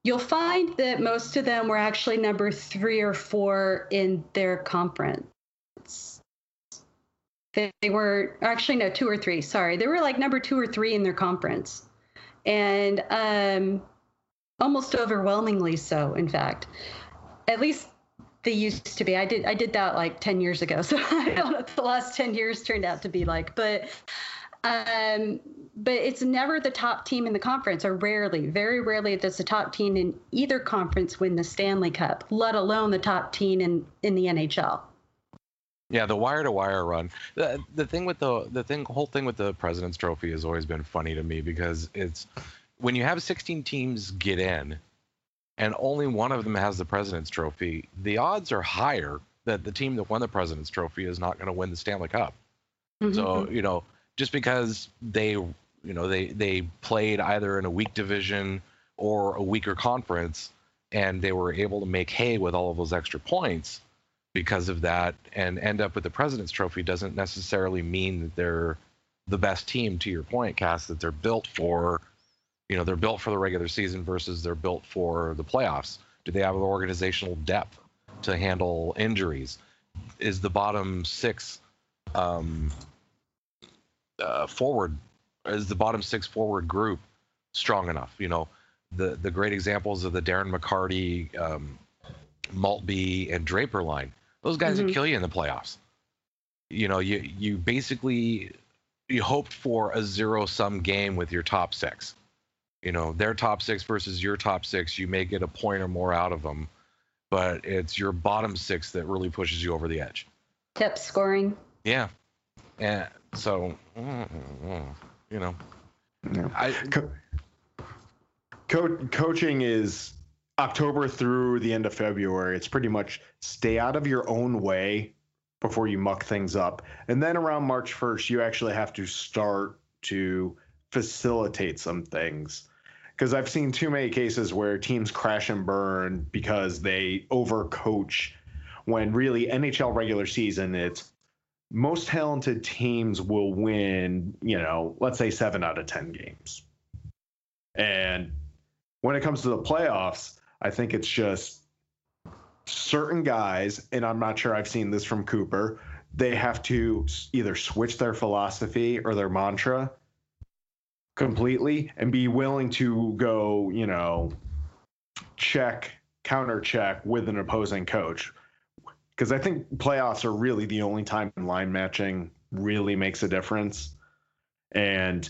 you'll find that most of them were actually number three or four in their conference. They, they were actually no two or three. Sorry, they were like number two or three in their conference, and um, almost overwhelmingly so. In fact, at least they used to be. I did I did that like ten years ago, so I don't know what the last ten years turned out to be like, but. Um, but it's never the top team in the conference, or rarely, very rarely does the top team in either conference win the Stanley Cup, let alone the top team in in the NHL. Yeah, the wire to wire run. The the thing with the the thing whole thing with the President's Trophy has always been funny to me because it's when you have 16 teams get in and only one of them has the President's Trophy, the odds are higher that the team that won the President's Trophy is not going to win the Stanley Cup. Mm-hmm. So, you know, just because they, you know, they they played either in a weak division or a weaker conference and they were able to make hay with all of those extra points because of that and end up with the president's trophy doesn't necessarily mean that they're the best team to your point Cass that they're built for you know they're built for the regular season versus they're built for the playoffs do they have the organizational depth to handle injuries is the bottom six um, uh, forward is the bottom six forward group strong enough you know the the great examples of the Darren McCarty um, Maltby and Draper line those guys would Mhm. kill you in the playoffs. You know, you you basically you hoped for a zero sum game with your top six. You know, their top six versus your top six, you may get a point or more out of them, but it's your bottom six that really pushes you over the edge. Depth scoring. Yeah, and so mm, mm, you know, Yeah. I Co- co- coaching is October through the end of February. It's pretty much stay out of your own way before you muck things up. And then around March 1st, you actually have to start to facilitate some things. Because I've seen too many cases where teams crash and burn because they overcoach when really NHL regular season, it's most talented teams will win, you know, let's say seven out of 10 games. And when it comes to the playoffs, I think it's just certain guys, and I'm not sure I've seen this from Cooper, they have to either switch their philosophy or their mantra completely and be willing to go, you know, check, counter check with an opposing coach. Because I think playoffs are really the only time line matching really makes a difference. And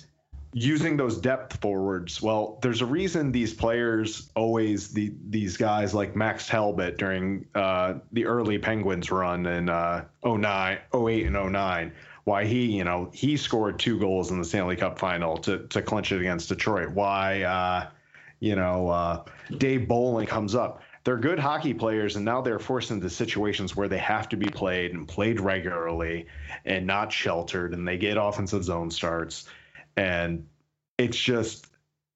using those depth forwards, well, there's a reason these players always the these guys like Max Talbot during uh, the early Penguins run in uh, 09, 08 and 09, why he, you know, he scored two goals in the Stanley Cup final to to clinch it against Detroit. Why uh, you know, uh, Dave Bolland comes up. They're good hockey players, and now they're forced into situations where they have to be played and played regularly and not sheltered, and they get offensive zone starts. And it's just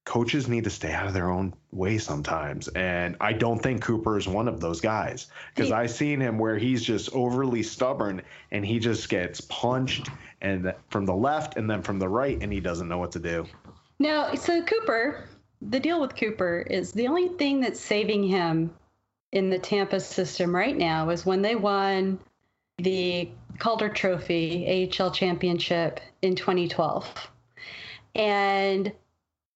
coaches need to stay out of their own way sometimes. And I don't think Cooper is one of those guys because I've seen him where he's just overly stubborn and he just gets punched and from the left and then from the right, and he doesn't know what to do. No, so Cooper, the deal with Cooper is the only thing that's saving him in the Tampa system right now is when they won the Calder Trophy AHL championship in 2012. And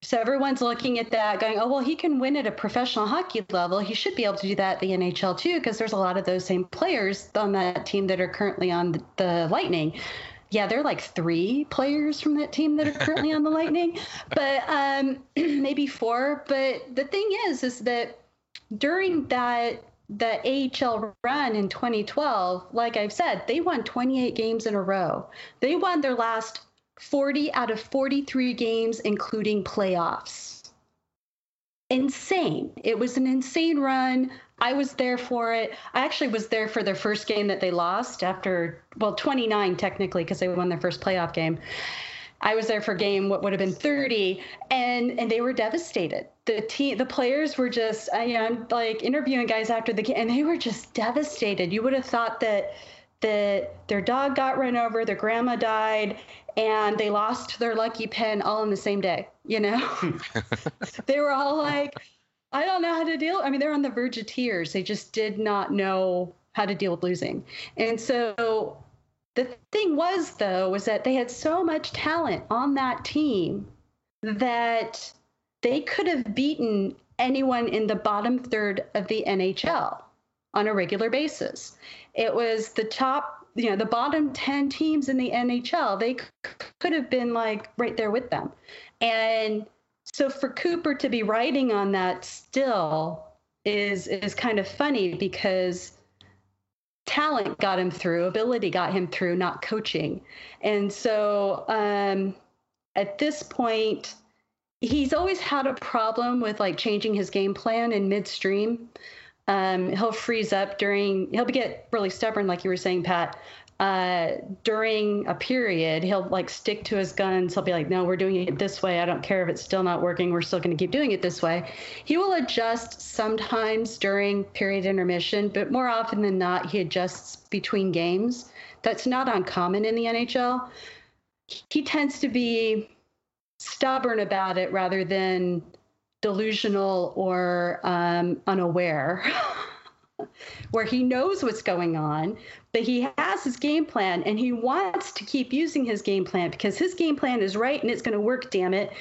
so everyone's looking at that going, oh, well, he can win at a professional hockey level. He should be able to do that at the NHL too, because there's a lot of those same players on that team that are currently on the, the Lightning. Yeah, there are like three players from that team that are currently on the Lightning, but um, maybe four. But the thing is, is that during that the AHL run in 2012, like I've said, they won 28 games in a row. They won their last 40 out of 43 games, including playoffs. insane. It was an insane run. I was there for it. I actually was there for their first game that they lost after, well, 29 technically, because they won their first playoff game. I was there for game what would have been 30, and and they were devastated. The team, the players were just, I, you know, I'm like interviewing guys after the game, and they were just devastated. You would have thought that that their dog got run over, their grandma died, and they lost their lucky pen all in the same day. You know, they were all like, I don't know how to deal. I mean, they're on the verge of tears. They just did not know how to deal with losing. And so the thing was, though, was that they had so much talent on that team that they could have beaten anyone in the bottom third of the NHL on a regular basis. It was the top, you know, the bottom 10 teams in the NHL. They could have been like right there with them. And so for Cooper to be writing on that still is is kind of funny because talent got him through, ability got him through, not coaching. And so um, at this point, he's always had a problem with like changing his game plan in midstream. Um, he'll freeze up during, he'll get really stubborn, like you were saying, Pat, uh, during a period, he'll like stick to his guns. He'll be like, no, we're doing it this way. I don't care if it's still not working. We're still going to keep doing it this way. He will adjust sometimes during period intermission, but more often than not, he adjusts between games. That's not uncommon in the NHL. He tends to be stubborn about it rather than delusional or um, unaware. where he knows what's going on, but he has his game plan and he wants to keep using his game plan because his game plan is right and it's going to work, damn it.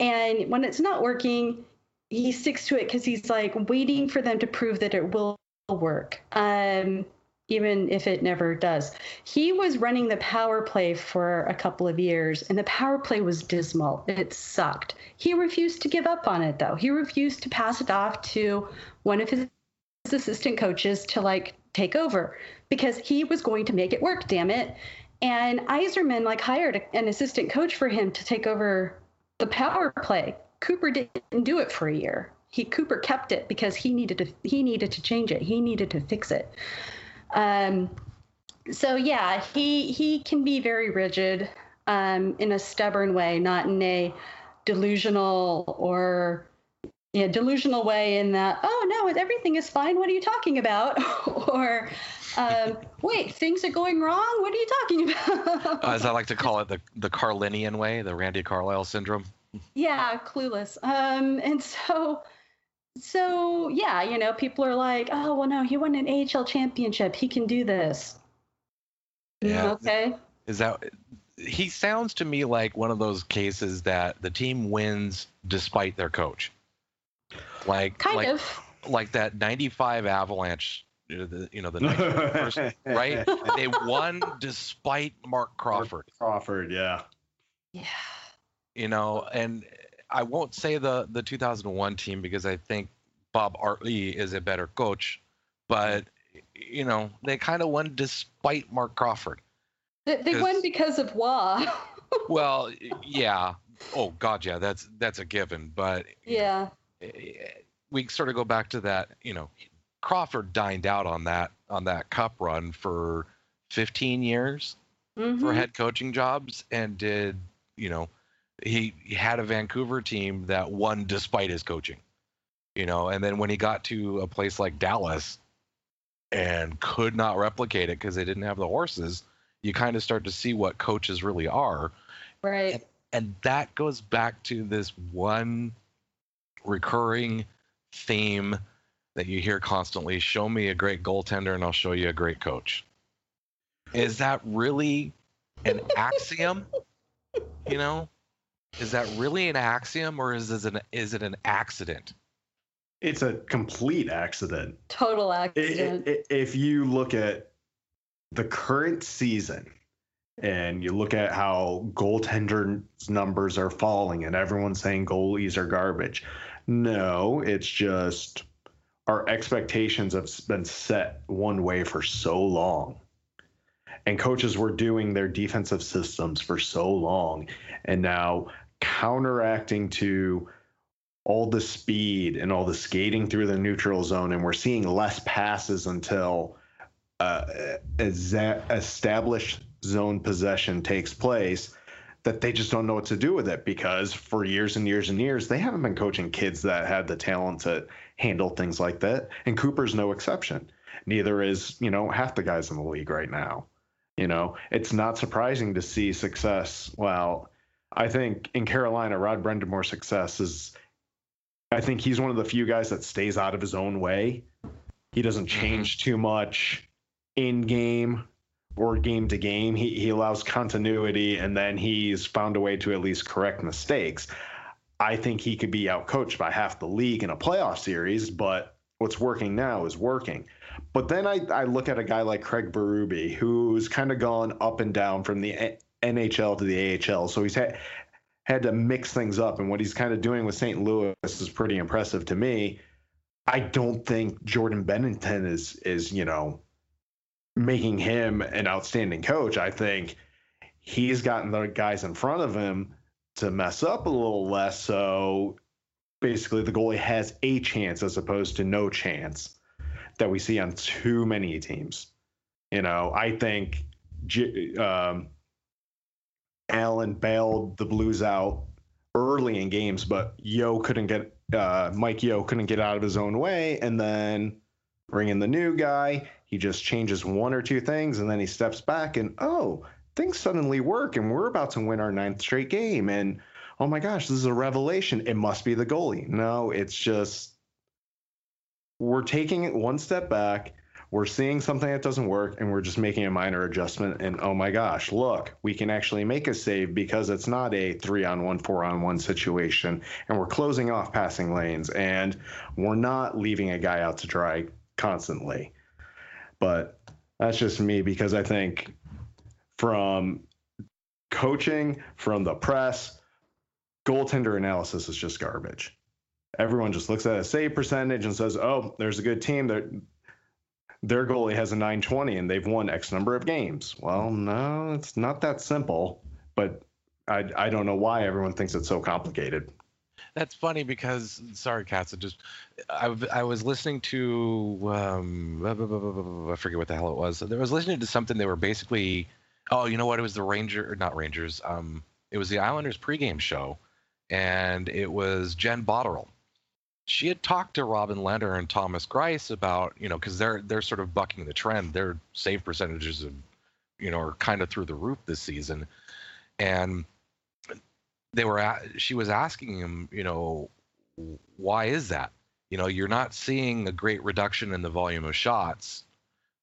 And when it's not working, he sticks to it because he's like waiting for them to prove that it will work. Um, even if it never does. He was running the power play for a couple of years, and the power play was dismal. It sucked. He refused to give up on it, though. He refused to pass it off to one of his assistant coaches to like take over because he was going to make it work, damn it. And Yzerman like hired an assistant coach for him to take over the power play. Cooper didn't do it for a year. He Cooper kept it because he needed to he needed to change it. He needed to fix it. Um, so yeah, he he can be very rigid um, in a stubborn way, not in a delusional or yeah, delusional way in that, oh no, everything is fine. What are you talking about? or, um, wait, things are going wrong. What are you talking about? uh, as I like to call it, the the Carlinian way, the Randy Carlyle syndrome. Yeah, clueless. Um, and so, so yeah, you know, people are like, oh well, no, he won an AHL championship. He can do this. Yeah. Mm, okay. Is that? He sounds to me like one of those cases that the team wins despite their coach. Like kind like, of like that 95 Avalanche you know, the, you know, the first, right? They won despite Marc Crawford. Crawford, yeah. Yeah. You know, and I won't say the the 2001 team because I think Bob Hartley is a better coach, but you know, they kind of won despite Marc Crawford. They, they won because of Wah. well, yeah. Oh God, yeah. That's that's a given. But yeah, we sort of go back to that. You know, Crawford dined out on that on that cup run for 15 years mm-hmm. for head coaching jobs and did you know he, he had a Vancouver team that won despite his coaching you know and then when he got to a place like Dallas and could not replicate it because they didn't have the horses you kind of start to see what coaches really are right and, and that goes back to this one recurring theme that you hear constantly show me a great goaltender and I'll show you a great coach. Is that really an axiom? You know? Is that really an axiom or is it an is it an accident? It's a complete accident. Total accident. It, it, if you look at the current season and you look at how goaltender numbers are falling and everyone's saying goalies are garbage. No, it's just our expectations have been set one way for so long. And coaches were doing their defensive systems for so long. And now counteracting to all the speed and all the skating through the neutral zone, and we're seeing less passes until uh, established zone possession takes place that they just don't know what to do with it because for years and years and years they haven't been coaching kids that had the talent to handle things like that. And Cooper's no exception. Neither is you know half the guys in the league right now you know it's not surprising to see success well I think in Carolina Rod Brind'Amour's success is I think he's one of the few guys that stays out of his own way he doesn't mm-hmm. change too much in game or game to game. He, he allows continuity and then he's found a way to at least correct mistakes. I think he could be outcoached by half the league in a playoff series, but what's working now is working. But then I, I look at a guy like Craig Berube, who's kind of gone up and down from the NHL to the AHL. So he's had, had to mix things up. And what he's kind of doing with St. Louis is pretty impressive to me. I don't think Jordan Binnington is is, you know, making him an outstanding coach. I think he's gotten the guys in front of him to mess up a little less. So basically, the goalie has a chance as opposed to no chance that we see on too many teams. You know, I think um, Allen bailed the Blues out early in games, but Yeo couldn't get uh, Mike Yeo couldn't get out of his own way, and then bring in the new guy. He just changes one or two things and then he steps back and oh, things suddenly work and we're about to win our ninth straight game. And oh my gosh, this is a revelation. It must be the goalie. No, it's just we're taking it one step back. We're seeing something that doesn't work and we're just making a minor adjustment. And oh my gosh, look, we can actually make a save because it's not a three on one, four on one situation. And we're closing off passing lanes and we're not leaving a guy out to dry constantly. But that's just me because I think from coaching, from the press, goaltender analysis is just garbage. Everyone just looks at a save percentage and says, "Oh, there's a good team. Their their goalie has a 920 and they've won X number of games." Well, no, it's not that simple. But I I don't know why everyone thinks it's so complicated. That's funny because sorry, Katz. Just I, I was listening to um, I forget what the hell it was. I was listening to something. They were basically, oh, you know what? It was the Ranger, or not Rangers. Um, it was the Islanders pregame show, and it was Jen Botterill. She had talked to Robin Lehner and Thomas Greiss about, you know, because they're they're sort of bucking the trend. Their save percentages, of, you know, are kind of through the roof this season, and they were at, she was asking him, you know, why is that? You know, you're not seeing a great reduction in the volume of shots,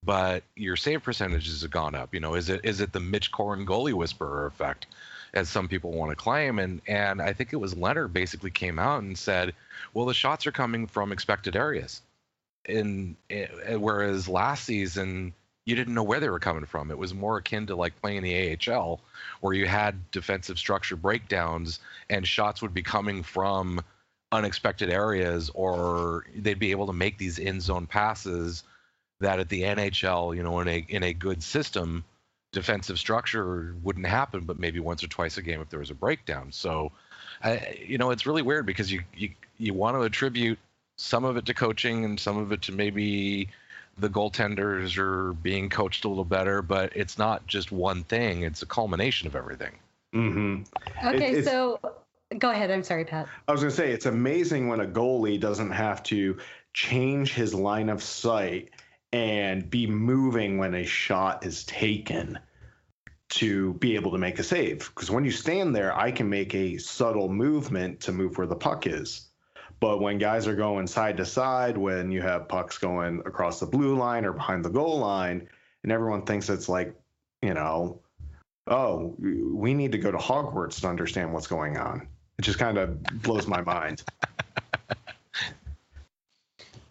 but your save percentages have gone up. You know, is it is it the Mitch Korn goalie whisperer effect, as some people want to claim? And and I think it was Lehner basically came out and said, well, the shots are coming from expected areas, and eh, whereas last season you didn't know where they were coming from. It was more akin to like playing the AHL, where you had defensive structure breakdowns and shots would be coming from unexpected areas, or they'd be able to make these in zone passes that at the NHL, you know, in a in a good system, defensive structure wouldn't happen, but maybe once or twice a game if there was a breakdown. So, I, you know, it's really weird because you you you want to attribute some of it to coaching and some of it to maybe the goaltenders are being coached a little better, but it's not just one thing; it's a culmination of everything. Mm-hmm. Okay, it, so go ahead. I'm sorry, Pat. I was going to say it's amazing when a goalie doesn't have to change his line of sight and be moving when a shot is taken to be able to make a save. Because when you stand there, I can make a subtle movement to move where the puck is. But when guys are going side to side, when you have pucks going across the blue line or behind the goal line, and everyone thinks it's like, you know, oh, we need to go to Hogwarts to understand what's going on. It just kind of blows my mind.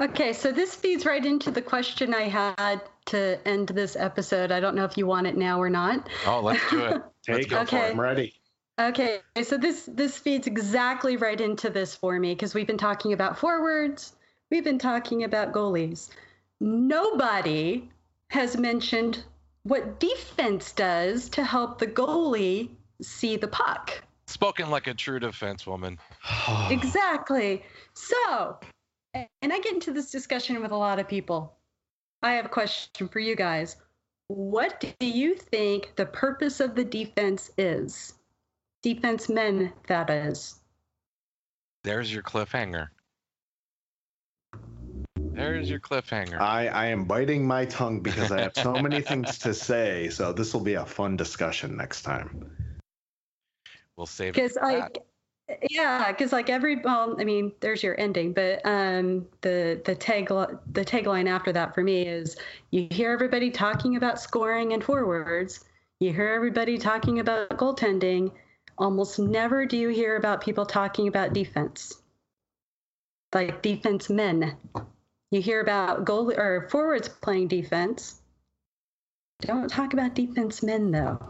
Okay, so this feeds right into the question I had to end this episode. I don't know if you want it now or not. Oh, let's do it. Take it. Okay. I'm ready. Okay, so this this feeds exactly right into this for me because we've been talking about forwards, we've been talking about goalies. Nobody has mentioned what defense does to help the goalie see the puck. Spoken like a true defense woman. exactly. So, and I get into this discussion with a lot of people. I have a question for you guys. What do you think the purpose of the defense is? Defense men, that is. There's your cliffhanger. There's your cliffhanger. I, I am biting my tongue because I have so many things to say. So this will be a fun discussion next time. We'll save Because it. for that. Yeah, because like every, well, I mean, there's your ending, but um, the the tag the tagline after that for me is you hear everybody talking about scoring and forwards, you hear everybody talking about goaltending. Almost never do you hear about people talking about defense, like defense men. You hear about goal or forwards playing defense. Don't talk about defense men though.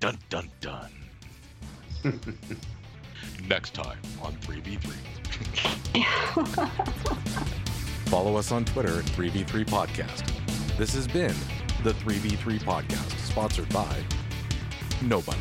Dun dun dun. Next time on 3v3. Follow us on Twitter at 3v3 Podcast. This has been the 3v3 Podcast, sponsored by nobody.